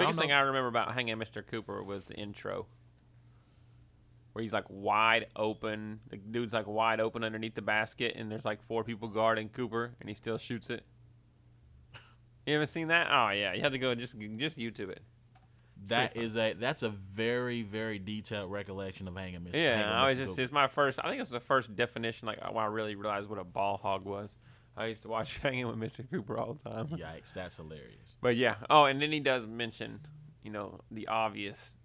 Biggest know. thing I remember about hanging Mr. Cooper was the intro. Where he's like wide open. The dude's like wide open underneath the basket, and there's like four people guarding Cooper, and he still shoots it. You haven't seen that? Oh yeah, you have to go and just just YouTube it. that is a that's a very very detailed recollection of Hanging Mr. Yeah, Hanging I was Mr. just Cooper. it's my first. I think it's the first definition like when I really realized what a ball hog was. I used to watch Hanging with Mr. Cooper all the time. Yikes, that's hilarious. But yeah. Oh, and then he does mention, you know, the obvious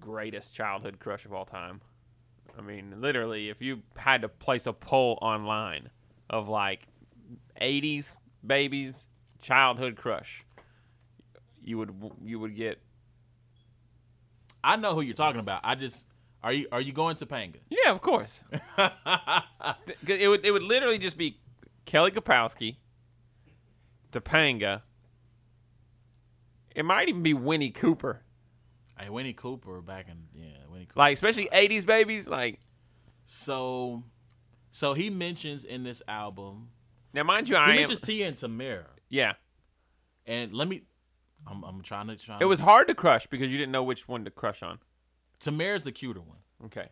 greatest childhood crush of all time. I mean, literally, if you had to place a poll online of like 80s babies childhood crush, you would you would get I know who you're talking about. I just are you are you going to Panga? Yeah, of course. it would it would literally just be Kelly Kapowski, Topanga. It might even be Winnie Cooper. Hey, Winnie Cooper back in yeah, Winnie Cooper. Like especially 80s babies like so, so he mentions in this album. now mind you He I am mentions Tia and Tamara, yeah. and let me. I'm, I'm trying to try. It was hard to crush because you didn't know which one to crush on. Tamara's the cuter one. Okay.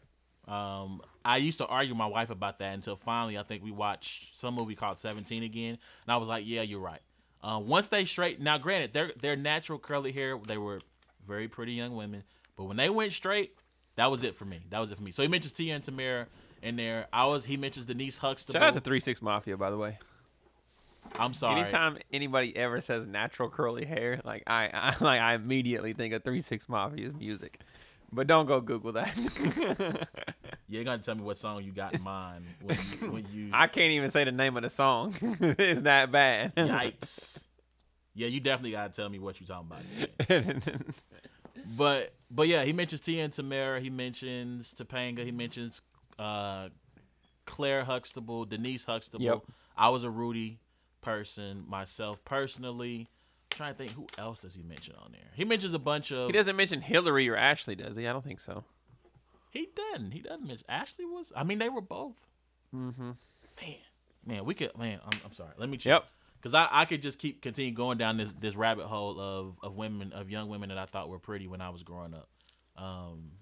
Um, I used to argue with my wife about that until finally I think we watched some movie called Seventeen again, and I was like, yeah, you're right. Uh, once they straight now, granted, their their natural curly hair, they were very pretty young women, but when they went straight, that was it for me. That was it for me. So he mentions Tia and Tamara in there. I was he mentions Denise Huxtable. Shout out to Three Six Mafia, by the way. I'm sorry. Anytime anybody ever says natural curly hair, like I, I like I immediately think of Three Six Mafia's music. But don't go Google that. You ain't gonna tell me what song you got in mind when you, when you I can't even say the name of the song. it's that bad. yikes. Yeah, you definitely gotta tell me what you're talking about. But but yeah, he mentions Tia and Tamara. He mentions Topanga. He mentions uh, Claire Huxtable, Denise Huxtable. Yep. I was a Rudy person myself personally. Trying to think who else does he mention on there. He mentions a bunch of. he doesn't mention Hillary or Ashley, does he? I don't think so. He doesn't. He doesn't mention. Ashley was. I mean, they were both. Mm-hmm. Man, man, we could. Man, I'm, I'm sorry. Let me check. Yep. Because I, I could just keep continue going down this this rabbit hole of of women of young women that I thought were pretty when I was growing up. Um,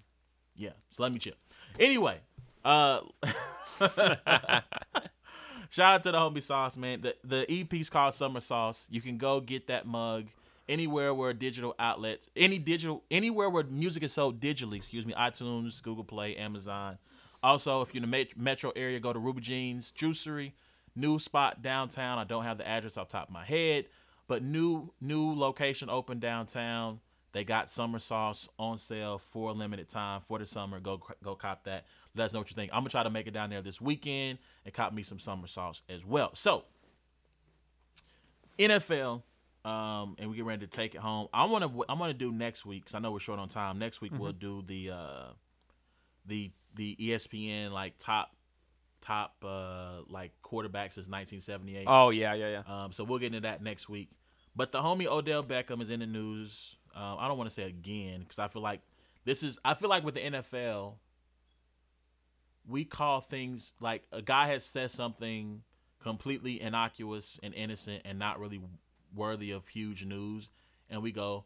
yeah. So let me chill. Anyway, uh, shout out to the homie sauce man. The the EP's called Summer Sauce. You can go get that mug anywhere where digital outlets, any digital, anywhere where music is sold digitally. Excuse me, iTunes, Google Play, Amazon. Also, if you're in the metro area, go to Ruby Jeans Juicery, new spot downtown. I don't have the address off top of my head, but new new location open downtown. They got summer sauce on sale for a limited time for the summer. Go go cop that. Let us know what you think. I'm gonna try to make it down there this weekend and cop me some summer sauce as well. So NFL, um, and we get ready to take it home. I want to. I'm going to do next week because I know we're short on time. Next week we'll do the uh, the the ESPN like top top uh, like quarterbacks since 1978. Oh yeah, yeah, yeah. Um, so we'll get into that next week. But the homie Odell Beckham is in the news. Um, I don't want to say again because I feel like this is. I feel like with the NFL, we call things like a guy has said something completely innocuous and innocent and not really worthy of huge news, and we go,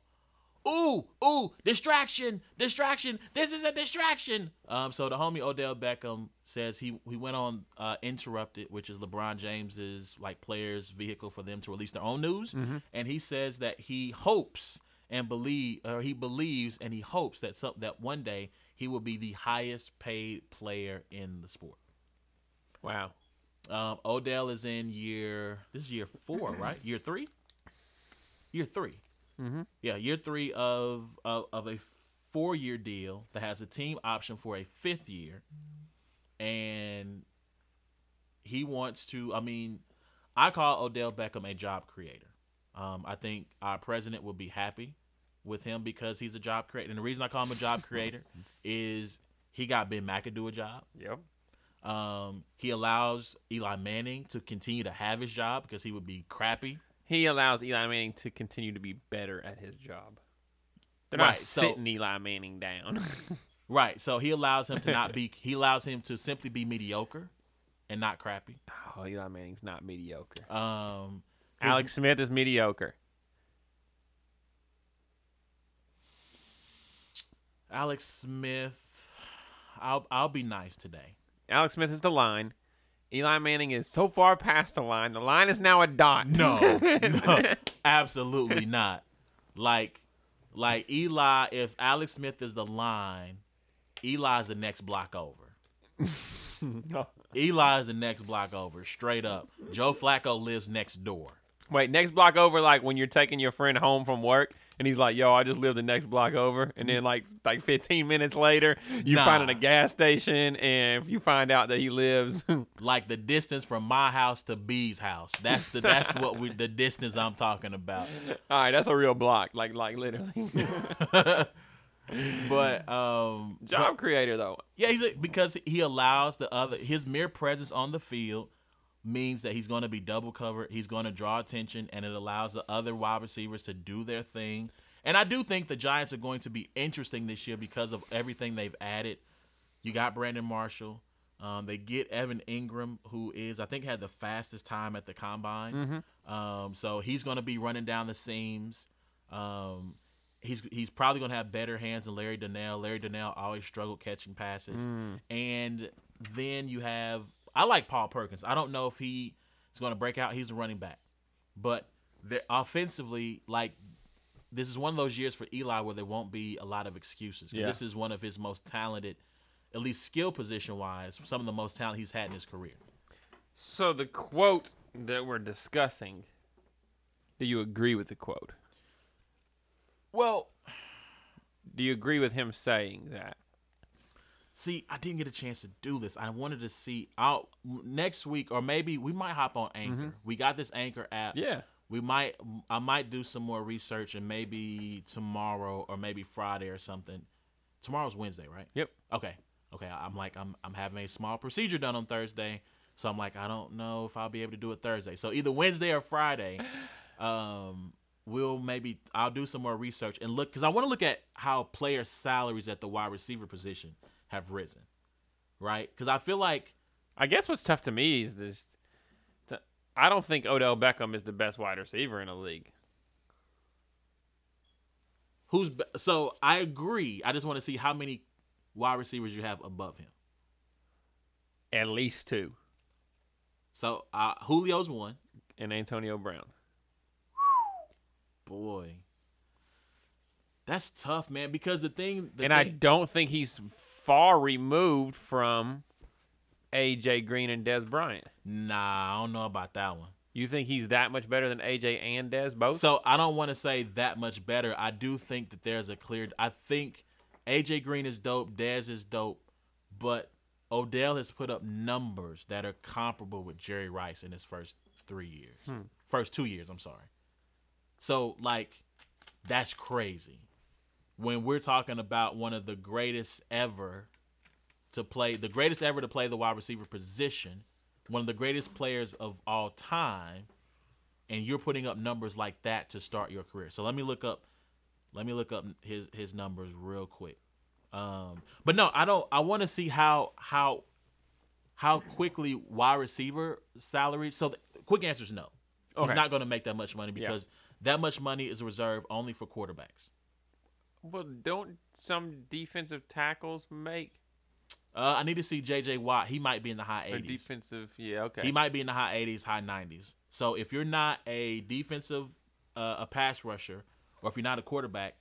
"Ooh, ooh, distraction, distraction! This is a distraction." Um, so the homie Odell Beckham says he he went on uh, interrupted, which is LeBron James's like players' vehicle for them to release their own news, and he says that he hopes and believe, or he believes and he hopes that some that one day he will be the highest paid player in the sport. Wow. Um, Odell is in year. This is year four, right? Year three. Year 3 Mm-hmm. Yeah, year three of of, of a four year deal that has a team option for a fifth year, and he wants to. I mean, I call Odell Beckham a job creator. Um, I think our president will be happy with him because he's a job creator. And the reason I call him a job creator is he got Ben McAdoo a job. Yep. Um, he allows Eli Manning to continue to have his job because he would be crappy. He allows Eli Manning to continue to be better at his job. They're Right, not so- sitting Eli Manning down. Right. So he allows him to not be. He allows him to simply be mediocre, and not crappy. oh, Eli Manning's not mediocre. Um, Alex Smith is mediocre. Alex Smith. I'll I'll be nice today. Alex Smith is the line. Eli Manning is so far past the line. The line is now a dot. No, no, absolutely not. Like, like Eli. If Alex Smith is the line, Eli's the next block over. Eli is the next block over, straight up. Joe Flacco lives next door. Wait, next block over, like when you're taking your friend home from work, and he's like, "Yo, I just live the next block over," and then like like 15 minutes later, you Nah. find at a gas station, and you find out that he lives. Like the distance from my house to B's house. That's the that's what we the distance I'm talking about. All right, that's a real block, like like literally. But um Job creator though. Yeah, he's a, because he allows the other his mere presence on the field means that he's going to be double covered. He's going to draw attention, and it allows the other wide receivers to do their thing. And I do think the Giants are going to be interesting this year because of everything they've added. You got Brandon Marshall. Um, they get Evan Engram, who is I think had the fastest time at the combine. Um, so he's going to be running down the seams. Um, he's he's probably going to have better hands than Larry Donnell. Larry Donnell always struggled catching passes. And then you have I like Paul Perkins. I don't know if he is going to break out. He's a running back, but they're offensively like this is one of those years for Eli where there won't be a lot of excuses. Yeah. This is one of his most talented, at least skill position wise, some of the most talent he's had in his career. So the quote that we're discussing, do you agree with the quote? Well, Do you agree with him saying that? See, I didn't get a chance to do this. I wanted to see out next week, or maybe we might hop on Anchor. We got this Anchor app. Yeah. we might I might do some more research and maybe tomorrow or maybe Friday or something. Tomorrow's Wednesday, right? Yep. Okay. Okay. I'm like I'm I'm having a small procedure done on Thursday. So I'm like, I don't know if I'll be able to do it Thursday. So either Wednesday or Friday, um, we'll maybe I'll do some more research and look because I want to look at how player salaries at the wide receiver position have risen. Right? Because I feel like I guess what's tough to me is this. To, I don't think Odell Beckham is the best wide receiver in the league. who's be- so I agree. I just want to see how many wide receivers you have above him. At least two. So uh, Julio's one. And Antonio Brown. Boy, that's tough, man. Because the thing, the and I don't think he's far removed from AJ Green and Dez Bryant. nah, I don't know about that one. You think he's that much better than AJ and Dez both? So I don't want to say that much better. I do think that there's a clear. I think AJ Green is dope. Dez is dope, but Odell has put up numbers that are comparable with Jerry Rice in his first three years, hmm. first two years. I'm sorry. So like, that's crazy. When we're talking about one of the greatest ever to play, the greatest ever to play the wide receiver position, one of the greatest players of all time, and you're putting up numbers like that to start your career. So let me look up, let me look up his his numbers real quick. Um, but no, I don't. I want to see how how how quickly wide receiver salaries. So the quick answer is no. He's not going to make that much money because that much money is reserved only for quarterbacks. Well, don't some defensive tackles make Uh, I need to see J.J. Watt. He might be in the high or 80s. defensive? Yeah, okay. He might be in the high 80s, high 90s. So if you're not a defensive, uh, a pass rusher, or if you're not a quarterback,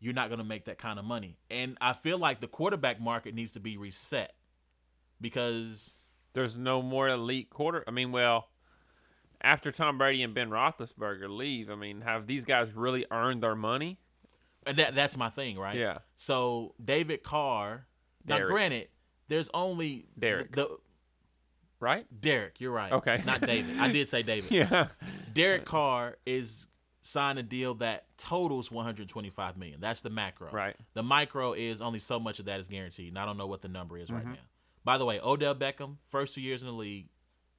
you're not going to make that kind of money. And I feel like the quarterback market needs to be reset because There's no more elite quarter. I mean, well, after Tom Brady and Ben Roethlisberger leave, I mean, have these guys really earned their money? And that that's my thing, right? Yeah. So David Carr. Now, granted, there's only Derek. The, the Right? Derek. You're right. Okay. Not David. I did say David. Yeah. Derek Carr is signed a deal that totals 125 million. That's the macro. Right. The micro is only so much of that is guaranteed. And I don't know what the number is Mm-hmm. right now. By the way, Odell Beckham, first two years in the league,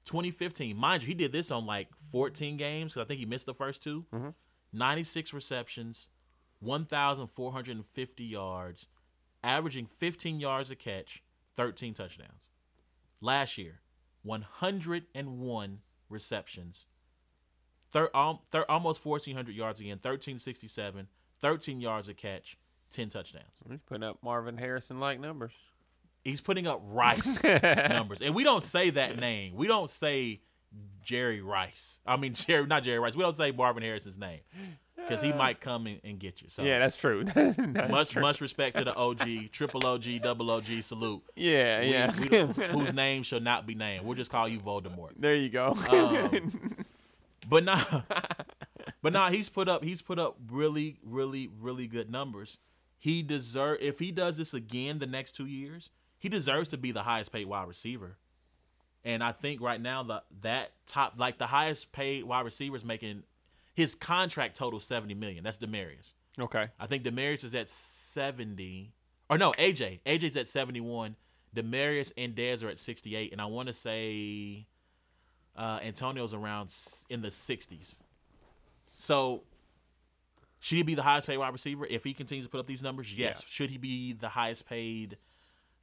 2015. Mind you, he did this on like 14 games. 'cause I think he missed the first 2 Mm-hmm. 96 receptions, 1,450 yards, averaging 15 yards a catch, 13 touchdowns. Last year, 101 receptions, thir- um, thir- almost 1,400 yards again, 1367, 13 yards a catch, 10 touchdowns. He's putting up Marvin Harrison like numbers. He's putting up Rice numbers. And we don't say that name. We don't say Jerry Rice. I mean, Jerry, not Jerry Rice. We don't say Marvin Harrison's name because he might come and, and get you. So Yeah, that's true. That's much true. much respect to the OG, triple OG, double OG salute. Yeah, We- yeah. we whose name shall not be named. We'll just call you Voldemort. there you go. Um, but nah, but nah, he's put up he's put up really, really, really good numbers. He deserve if he does this again the next two years, he deserves to be the highest paid wide receiver. And I think right now the that top like the highest paid wide receiver is making his contract total seventy million. That's Demaryius. okay. I think Demaryius is at seventy. Or no, AJ. AJ's at seventy one. Demaryius and Dez are at sixty eight, and I want to say uh, Antonio's around in the sixties. So should he be the highest paid wide receiver if he continues to put up these numbers? Yes. Yeah. Should he be the highest paid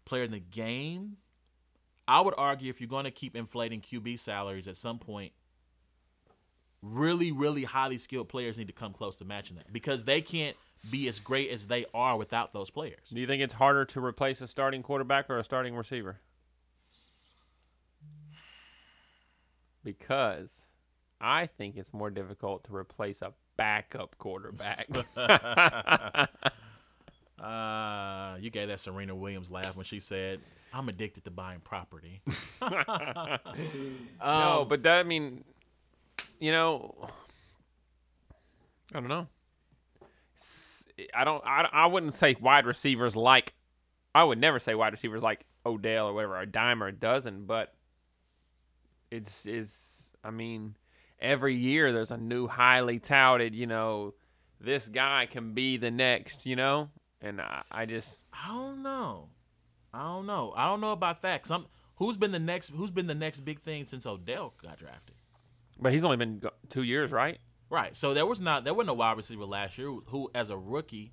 player in the game? I would argue if you're going to keep inflating QB salaries at some point, really, really highly skilled players need to come close to matching that because they can't be as great as they are without those players. Do you think it's harder to replace a starting quarterback or a starting receiver? Because I think it's more difficult to replace a backup quarterback. Uh, you gave that Serena Williams laugh when she said, "I'm addicted to buying property." no, um, but that I mean, you know, I don't know. I don't. I, I wouldn't say wide receivers like. I would never say wide receivers like Odell or whatever, a dime or a dozen. But it's is. I mean, every year there's a new highly touted. You know, this guy can be the next. You know, and I, I just I don't know. I don't know. I don't know about that. I'm, who's been the next? Who's been the next big thing since Odell got drafted? But he's only been two years, right? Right. So there was not there wasn't a wide receiver last year who, as a rookie.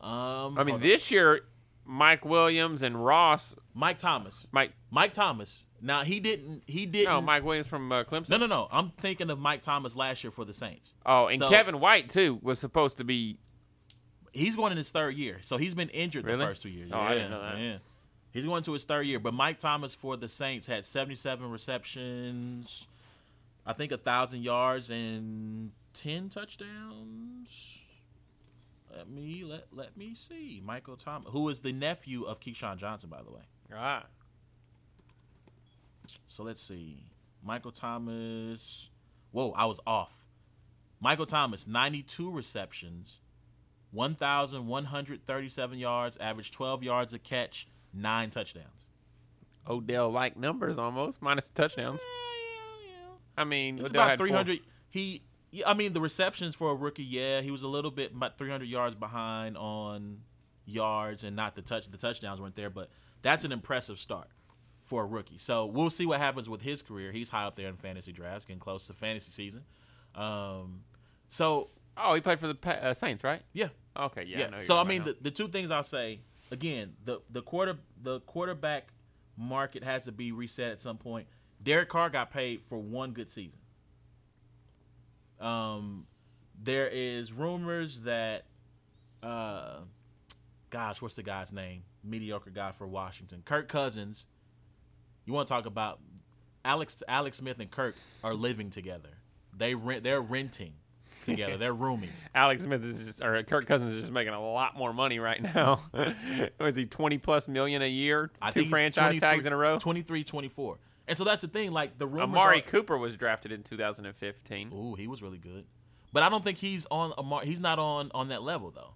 Um, I mean, hold on. this year, Mike Williams and Ross. Mike Thomas. Mike Mike Thomas. Now he didn't. He didn't. No, Mike Williams from uh, Clemson. No, no, no. I'm thinking of Mike Thomas last year for the Saints. Oh, and So- Kevin White too was supposed to be. He's going in his third year, so he's been injured Really? the first two years. Oh, yeah, I didn't know that. Yeah. He's going to his third year, but Mike Thomas for the Saints had 77 receptions, I think a thousand yards and 10 touchdowns. Let me let let me see. Michael Thomas, who is the nephew of Keyshawn Johnson, by the way. Ah, So let's see. Michael Thomas. Whoa, I was off. Michael Thomas, 92 receptions, 1,137 yards, average 12 yards a catch, nine touchdowns. Odell like numbers almost minus the touchdowns. I mean, it's Odell about 300. He, yeah, I mean, the receptions for a rookie, yeah, he was a little bit about 300 yards behind on yards and not the touch. The touchdowns weren't there, but that's an impressive start for a rookie. So we'll see what happens with his career. He's high up there in fantasy drafts, getting close to fantasy season. Um, so Oh, he played for the uh, Saints, right? yeah, Okay, yeah. yeah. know so I mean, the, the two things I'll say again, the the quarter the quarterback market has to be reset at some point. Derek Carr got paid for one good season. Um, there is rumors that, uh, gosh, what's the guy's name? Mediocre guy for Washington, Kirk Cousins. You want to talk about Alex Alex Smith and Kirk are living together. They rent. They're renting together. they're roomies. Alex Smith is just, or Kirk Cousins is just making a lot more money right now. Was he twenty plus million a year? I Two franchise tags in a row. 23, 24. And so that's the thing. Like the rumors. Amari are- Cooper was drafted in 2015. Ooh, he was really good. But I don't think he's on Amari. He's not on on that level though.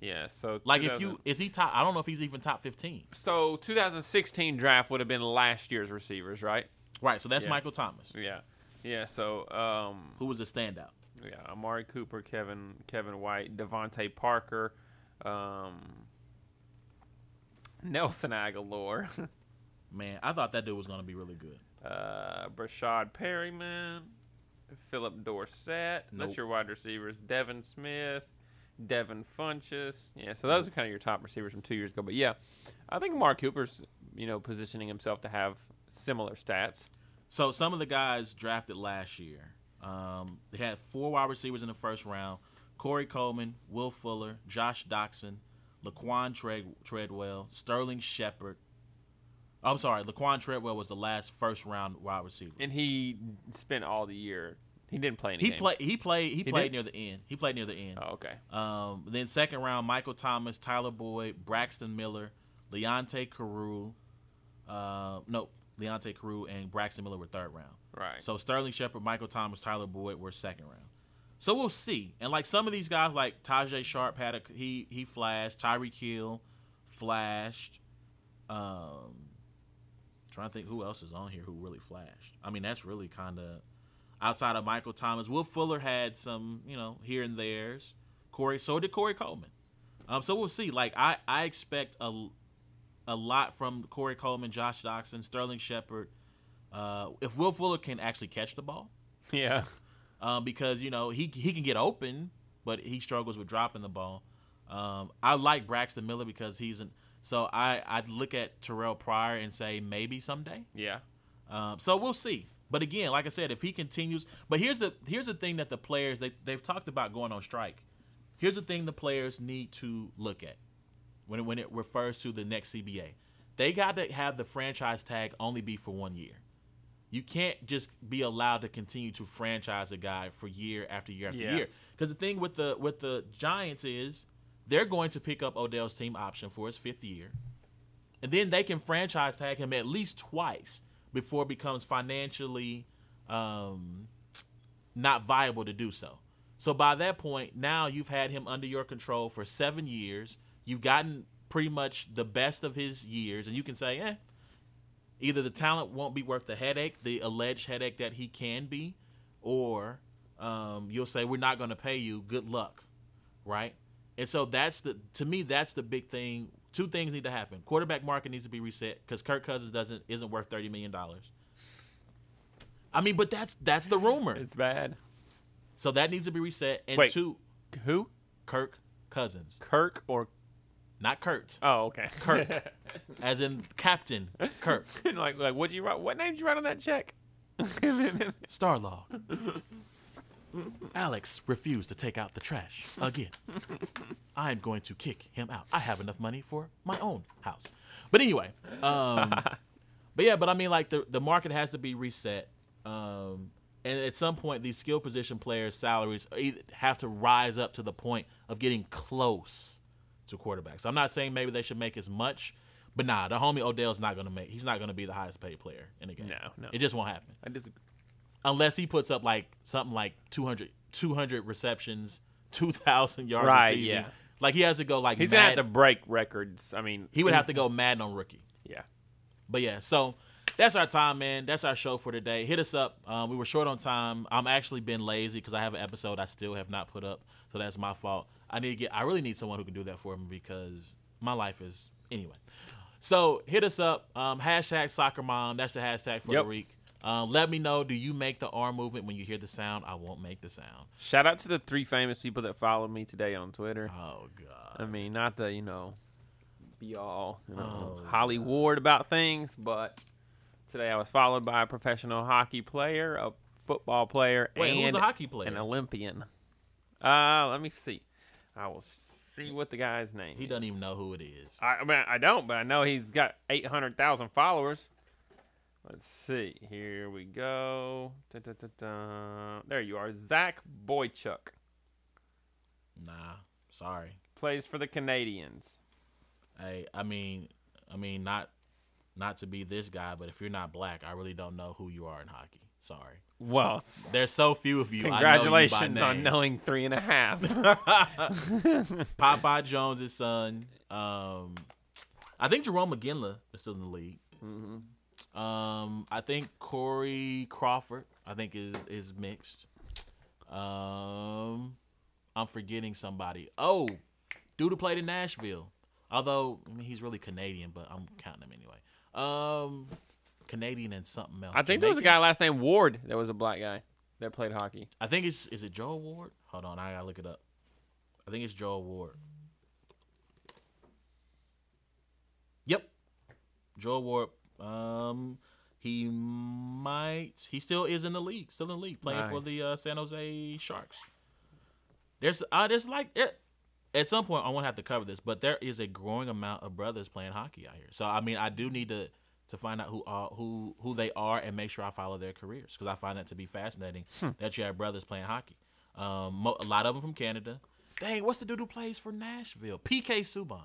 Yeah, so Like if you is he top? I don't know if he's even top fifteen. so 2016 draft would have been last year's receivers, right? Right. So that's Yeah. Michael Thomas, Yeah, yeah. So um, who was a standout. Yeah, Amari Cooper, Kevin Kevin White, DeVante Parker, um, Nelson Agholor, Man, I thought that dude was gonna be really good. uh, Breshad Perriman, Phillip Dorsett. Nope. That's your wide receivers. Devin Smith, Devin Funchess. Yeah, so those are kind of your top receivers from two years ago. But yeah, I think Mark Cooper's you know positioning himself to have similar stats. So some of the guys drafted last year, um, they had four wide receivers in the first round: Corey Coleman, Will Fuller, Josh Doctson, Laquon Tread- Treadwell, Sterling Shepard. I'm sorry, Laquon Treadwell was the last first round wide receiver. And he spent all the year. He didn't play any He games. played. He played. He, He played did? near the end. He played near the end. Oh, okay. Um, then second round, Michael Thomas, Tyler Boyd, Braxton Miller, Leonte Carroo. Uh, no, Leonte Carroo and Braxton Miller were third round. Right. So Sterling Shepard, Michael Thomas, Tyler Boyd were second round. So we'll see. And like some of these guys, like Tajaé Sharpe had a he he flashed. Tyreek Hill flashed. Um, trying to think who else is on here who really flashed. I mean, that's really kind of outside of Michael Thomas. Will Fuller had some, you know, here and there's. Corey, so did Corey Coleman. Um, so we'll see. Like I, I expect a, a lot from Corey Coleman, Josh Doctson, Sterling Shepard. Uh, if Will Fuller can actually catch the ball, Yeah. um, because you know he he can get open, but he struggles with dropping the ball. Um, I like Braxton Miller because he's an so I I'd look at Terrelle Pryor and say maybe someday. Yeah. Um, so we'll see. But again, like I said, if he continues, but here's the here's the thing that the players they they've talked about going on strike. Here's the thing the players need to look at when it, when it refers to the next CBA. They got to have the franchise tag only be for one year. You can't just be allowed to continue to franchise a guy for year after year after Yeah. year. Because the thing with the with the Giants is they're going to pick up Odell's team option for his fifth year, and then they can franchise tag him at least twice before it becomes financially um, not viable to do so. So by that point, now you've had him under your control for seven years. You've gotten pretty much the best of his years, and you can say, eh, either the talent won't be worth the headache, the alleged headache that he can be, or um, you'll say, we're not going to pay you. Good luck, right? And so that's the to me that's the big thing. Two things need to happen. Quarterback market needs to be reset because Kirk Cousins doesn't isn't worth thirty million dollars. I mean, but that's that's the rumor. It's bad. So that needs to be reset. And Wait. two, Who? Kirk Cousins, Kirk or not Kurt, Oh, okay. Kirk, as in Captain Kirk like, like, what'd you write? What name did you write on that check? Starlog. Alex refused to take out the trash again. I'm going to kick him out. I have enough money for my own house. But anyway, um, but yeah, but I mean, like the the market has to be reset, um, and at some point, these skill position players' salaries have to rise up to the point of getting close to quarterbacks. I'm not saying maybe they should make as much, but nah, the homie Odell's not going to make. He's not going to be the highest paid player in the game. No, no. it just won't happen I disagree. unless he puts up like something like 200, 200 receptions, 2,000 yards Right, receiving. yeah. Like he has to go like He's gonna have to break records. I mean, he would have to go mad on rookie. Yeah. But yeah, so that's our time, man. That's our show for today. Hit us up. Um, we were short on time. I'm actually been lazy because I have an episode I still have not put up, so that's my fault. I need to get. I really need someone who can do that for me because my life is anyway. So hit us up. Um, hashtag soccer mom. That's the hashtag for Yep. the week. Um, let me know. Do you make the arm movement when you hear the sound? I won't make the sound. Shout out to the three famous people that followed me today on Twitter. Oh God. I mean, not to you know be all you know Oh. Hollywood about things, but today I was followed by a professional hockey player, a football player, Wait, and who's a hockey player? an Olympian. Uh, let me see. I will see what the guy's name. he doesn't even know who it is. I, I mean, I don't, but I know he's got eight hundred thousand followers. Let's see. Here we go. Dun-dun-dun-dun. There you are, Zach Boychuk. Nah. Sorry. Plays for the Canadians. Hey, I mean, I mean, not, not to be this guy, but if you're not black, I really don't know who you are in hockey. Sorry. Well, There's so few of you. I know you congratulations on knowing three and a half. Popeye Jones' son. Um, I think Jerome McGinley is still in the league. Mm-hmm. Um, I think Corey Crawford. I think is is mixed. Um, I'm forgetting somebody. Oh, dude who played in Nashville. Although I mean, he's really Canadian, but I'm counting him anyway. Um, Canadian and something else. I think there was a guy last name Ward that was a black guy that played hockey. I think it's is it Joel Ward? Hold on, I gotta look it up. I think it's Joel Ward. Yep, Joel Ward. Um, he might. He still is in the league. Still in the league, playing for the uh, San Jose Sharks. There's, uh, there's like it. At some point, I won't have to cover this, but there is a growing amount of brothers playing hockey out here. So I mean, I do need to to find out who are who who they are and make sure I follow their careers because I find that to be fascinating that you have brothers playing hockey. Um, mo- a lot of them from Canada. Dang, what's the dude who plays for Nashville? PK Subban.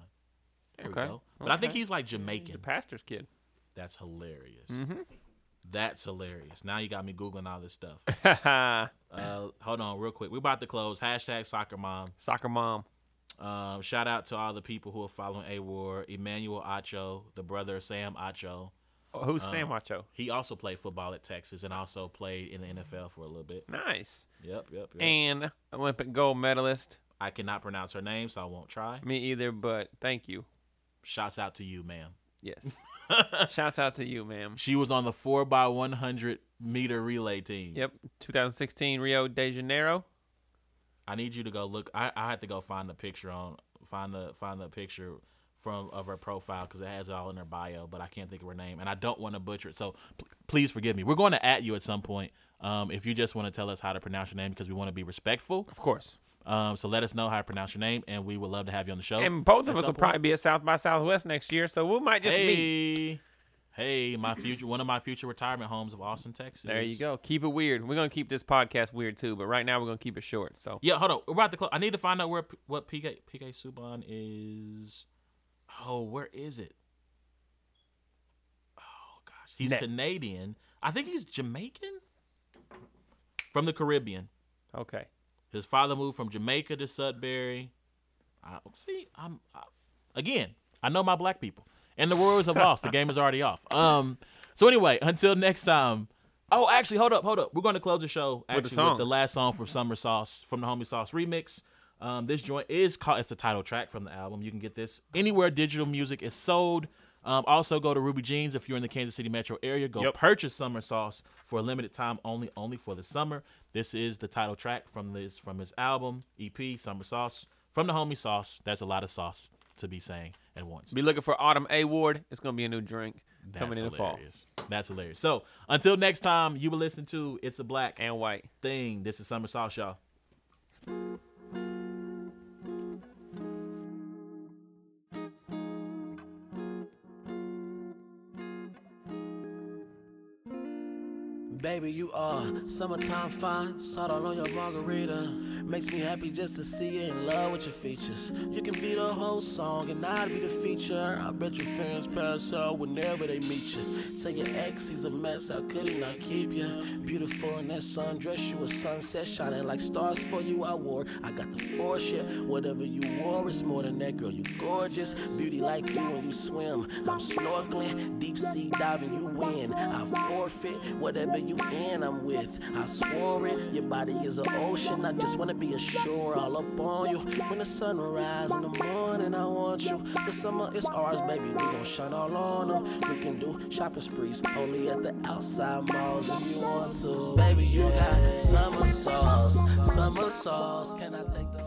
There we go. But I think he's like He's Jamaican. a pastor's kid. That's hilarious. That's hilarious. Now you got me googling all this stuff. Uh, hold on, real quick. We're about to close. Hashtag soccer mom. Soccer mom. Um, shout out to all the people who are following A War. Emmanuel Acho, the brother of Sam Acho. Oh, who's Uh, Sam Macho? He also played football at Texas and also played in the NFL for a little bit. Nice. Yep, yep, yep. And Olympic gold medalist. I cannot pronounce her name, so I won't try. Me either, but thank you. Shouts out to you, ma'am. Yes. Shouts out to you, ma'am. She was on the 4 by 100 meter relay team. Yep. 2016 Rio de Janeiro. I need you to go look. I, I had to go find the picture on find the find the picture from of her profile because it has it all in her bio, but I can't think of her name, and I don't want to butcher it. So p- please forgive me. We're going to at you at some point. Um, if you just want to tell us how to pronounce your name because we want to be respectful. Of course. Um, so let us know how to pronounce your name, and we would love to have you on the show. And both of us will some probably be at South by Southwest next year, so we might just meet. Hey, my future one of my future retirement homes of Austin, Texas. There you go. Keep it weird. We're gonna keep this podcast weird too, but right now we're gonna keep it short. So Yeah, hold on. We're about to close. I need to find out where what PK PK Subban is. Oh, where is it? Oh gosh, he's Net. Canadian. I think he's Jamaican from the Caribbean. okay. His father moved from Jamaica to Sudbury. I, see, I'm I, again. I know my black people, and the Royals have lost. The game is already off. Um. So anyway, until next time. Oh, actually, hold up, hold up. We're going to close the show actually With the song. the last song from Summer Sauce from the Homie Sauce remix. Um, this joint is called. It's the title track from the album. You can get this anywhere digital music is sold. Um, also, go to Ruby Jeans if you're in the Kansas City metro area. Go Yep. purchase Summer Sauce for a limited time only, only for the summer. This is the title track from this from his album EP Summer Sauce from the Homie Sauce. That's a lot of sauce to be saying at once. Be looking for Autumn A Ward. It's gonna be a new drink That's coming in the fall. hilarious. That's hilarious. So until next time, you will listen to It's a Black And white. Thing. This is Summer Sauce, y'all. Baby, you are summertime fine, salt all on your margarita. Makes me happy just to see you in love with your features. You can be the whole song and I'd be the feature. I bet your fans pass out whenever they meet you. Tell your ex he's a mess, how could he not keep you? Beautiful in that sundress, you a sunset, shining like stars for you. I wore, I got the force, yeah. Whatever you wore, it's more than that, girl. You gorgeous, beauty like you when you swim. I'm snorkeling, deep sea diving, you win. I forfeit whatever you in, I'm with. I swore it, your body is an ocean. I just wanna be ashore, all up on you. When the sun rise in the morning, I want you. The summer is ours, baby. We gon' shine all on them. We can do shopping sprees only at the outside malls if you want to. Baby, you got summer sauce, summer sauce. Can I take the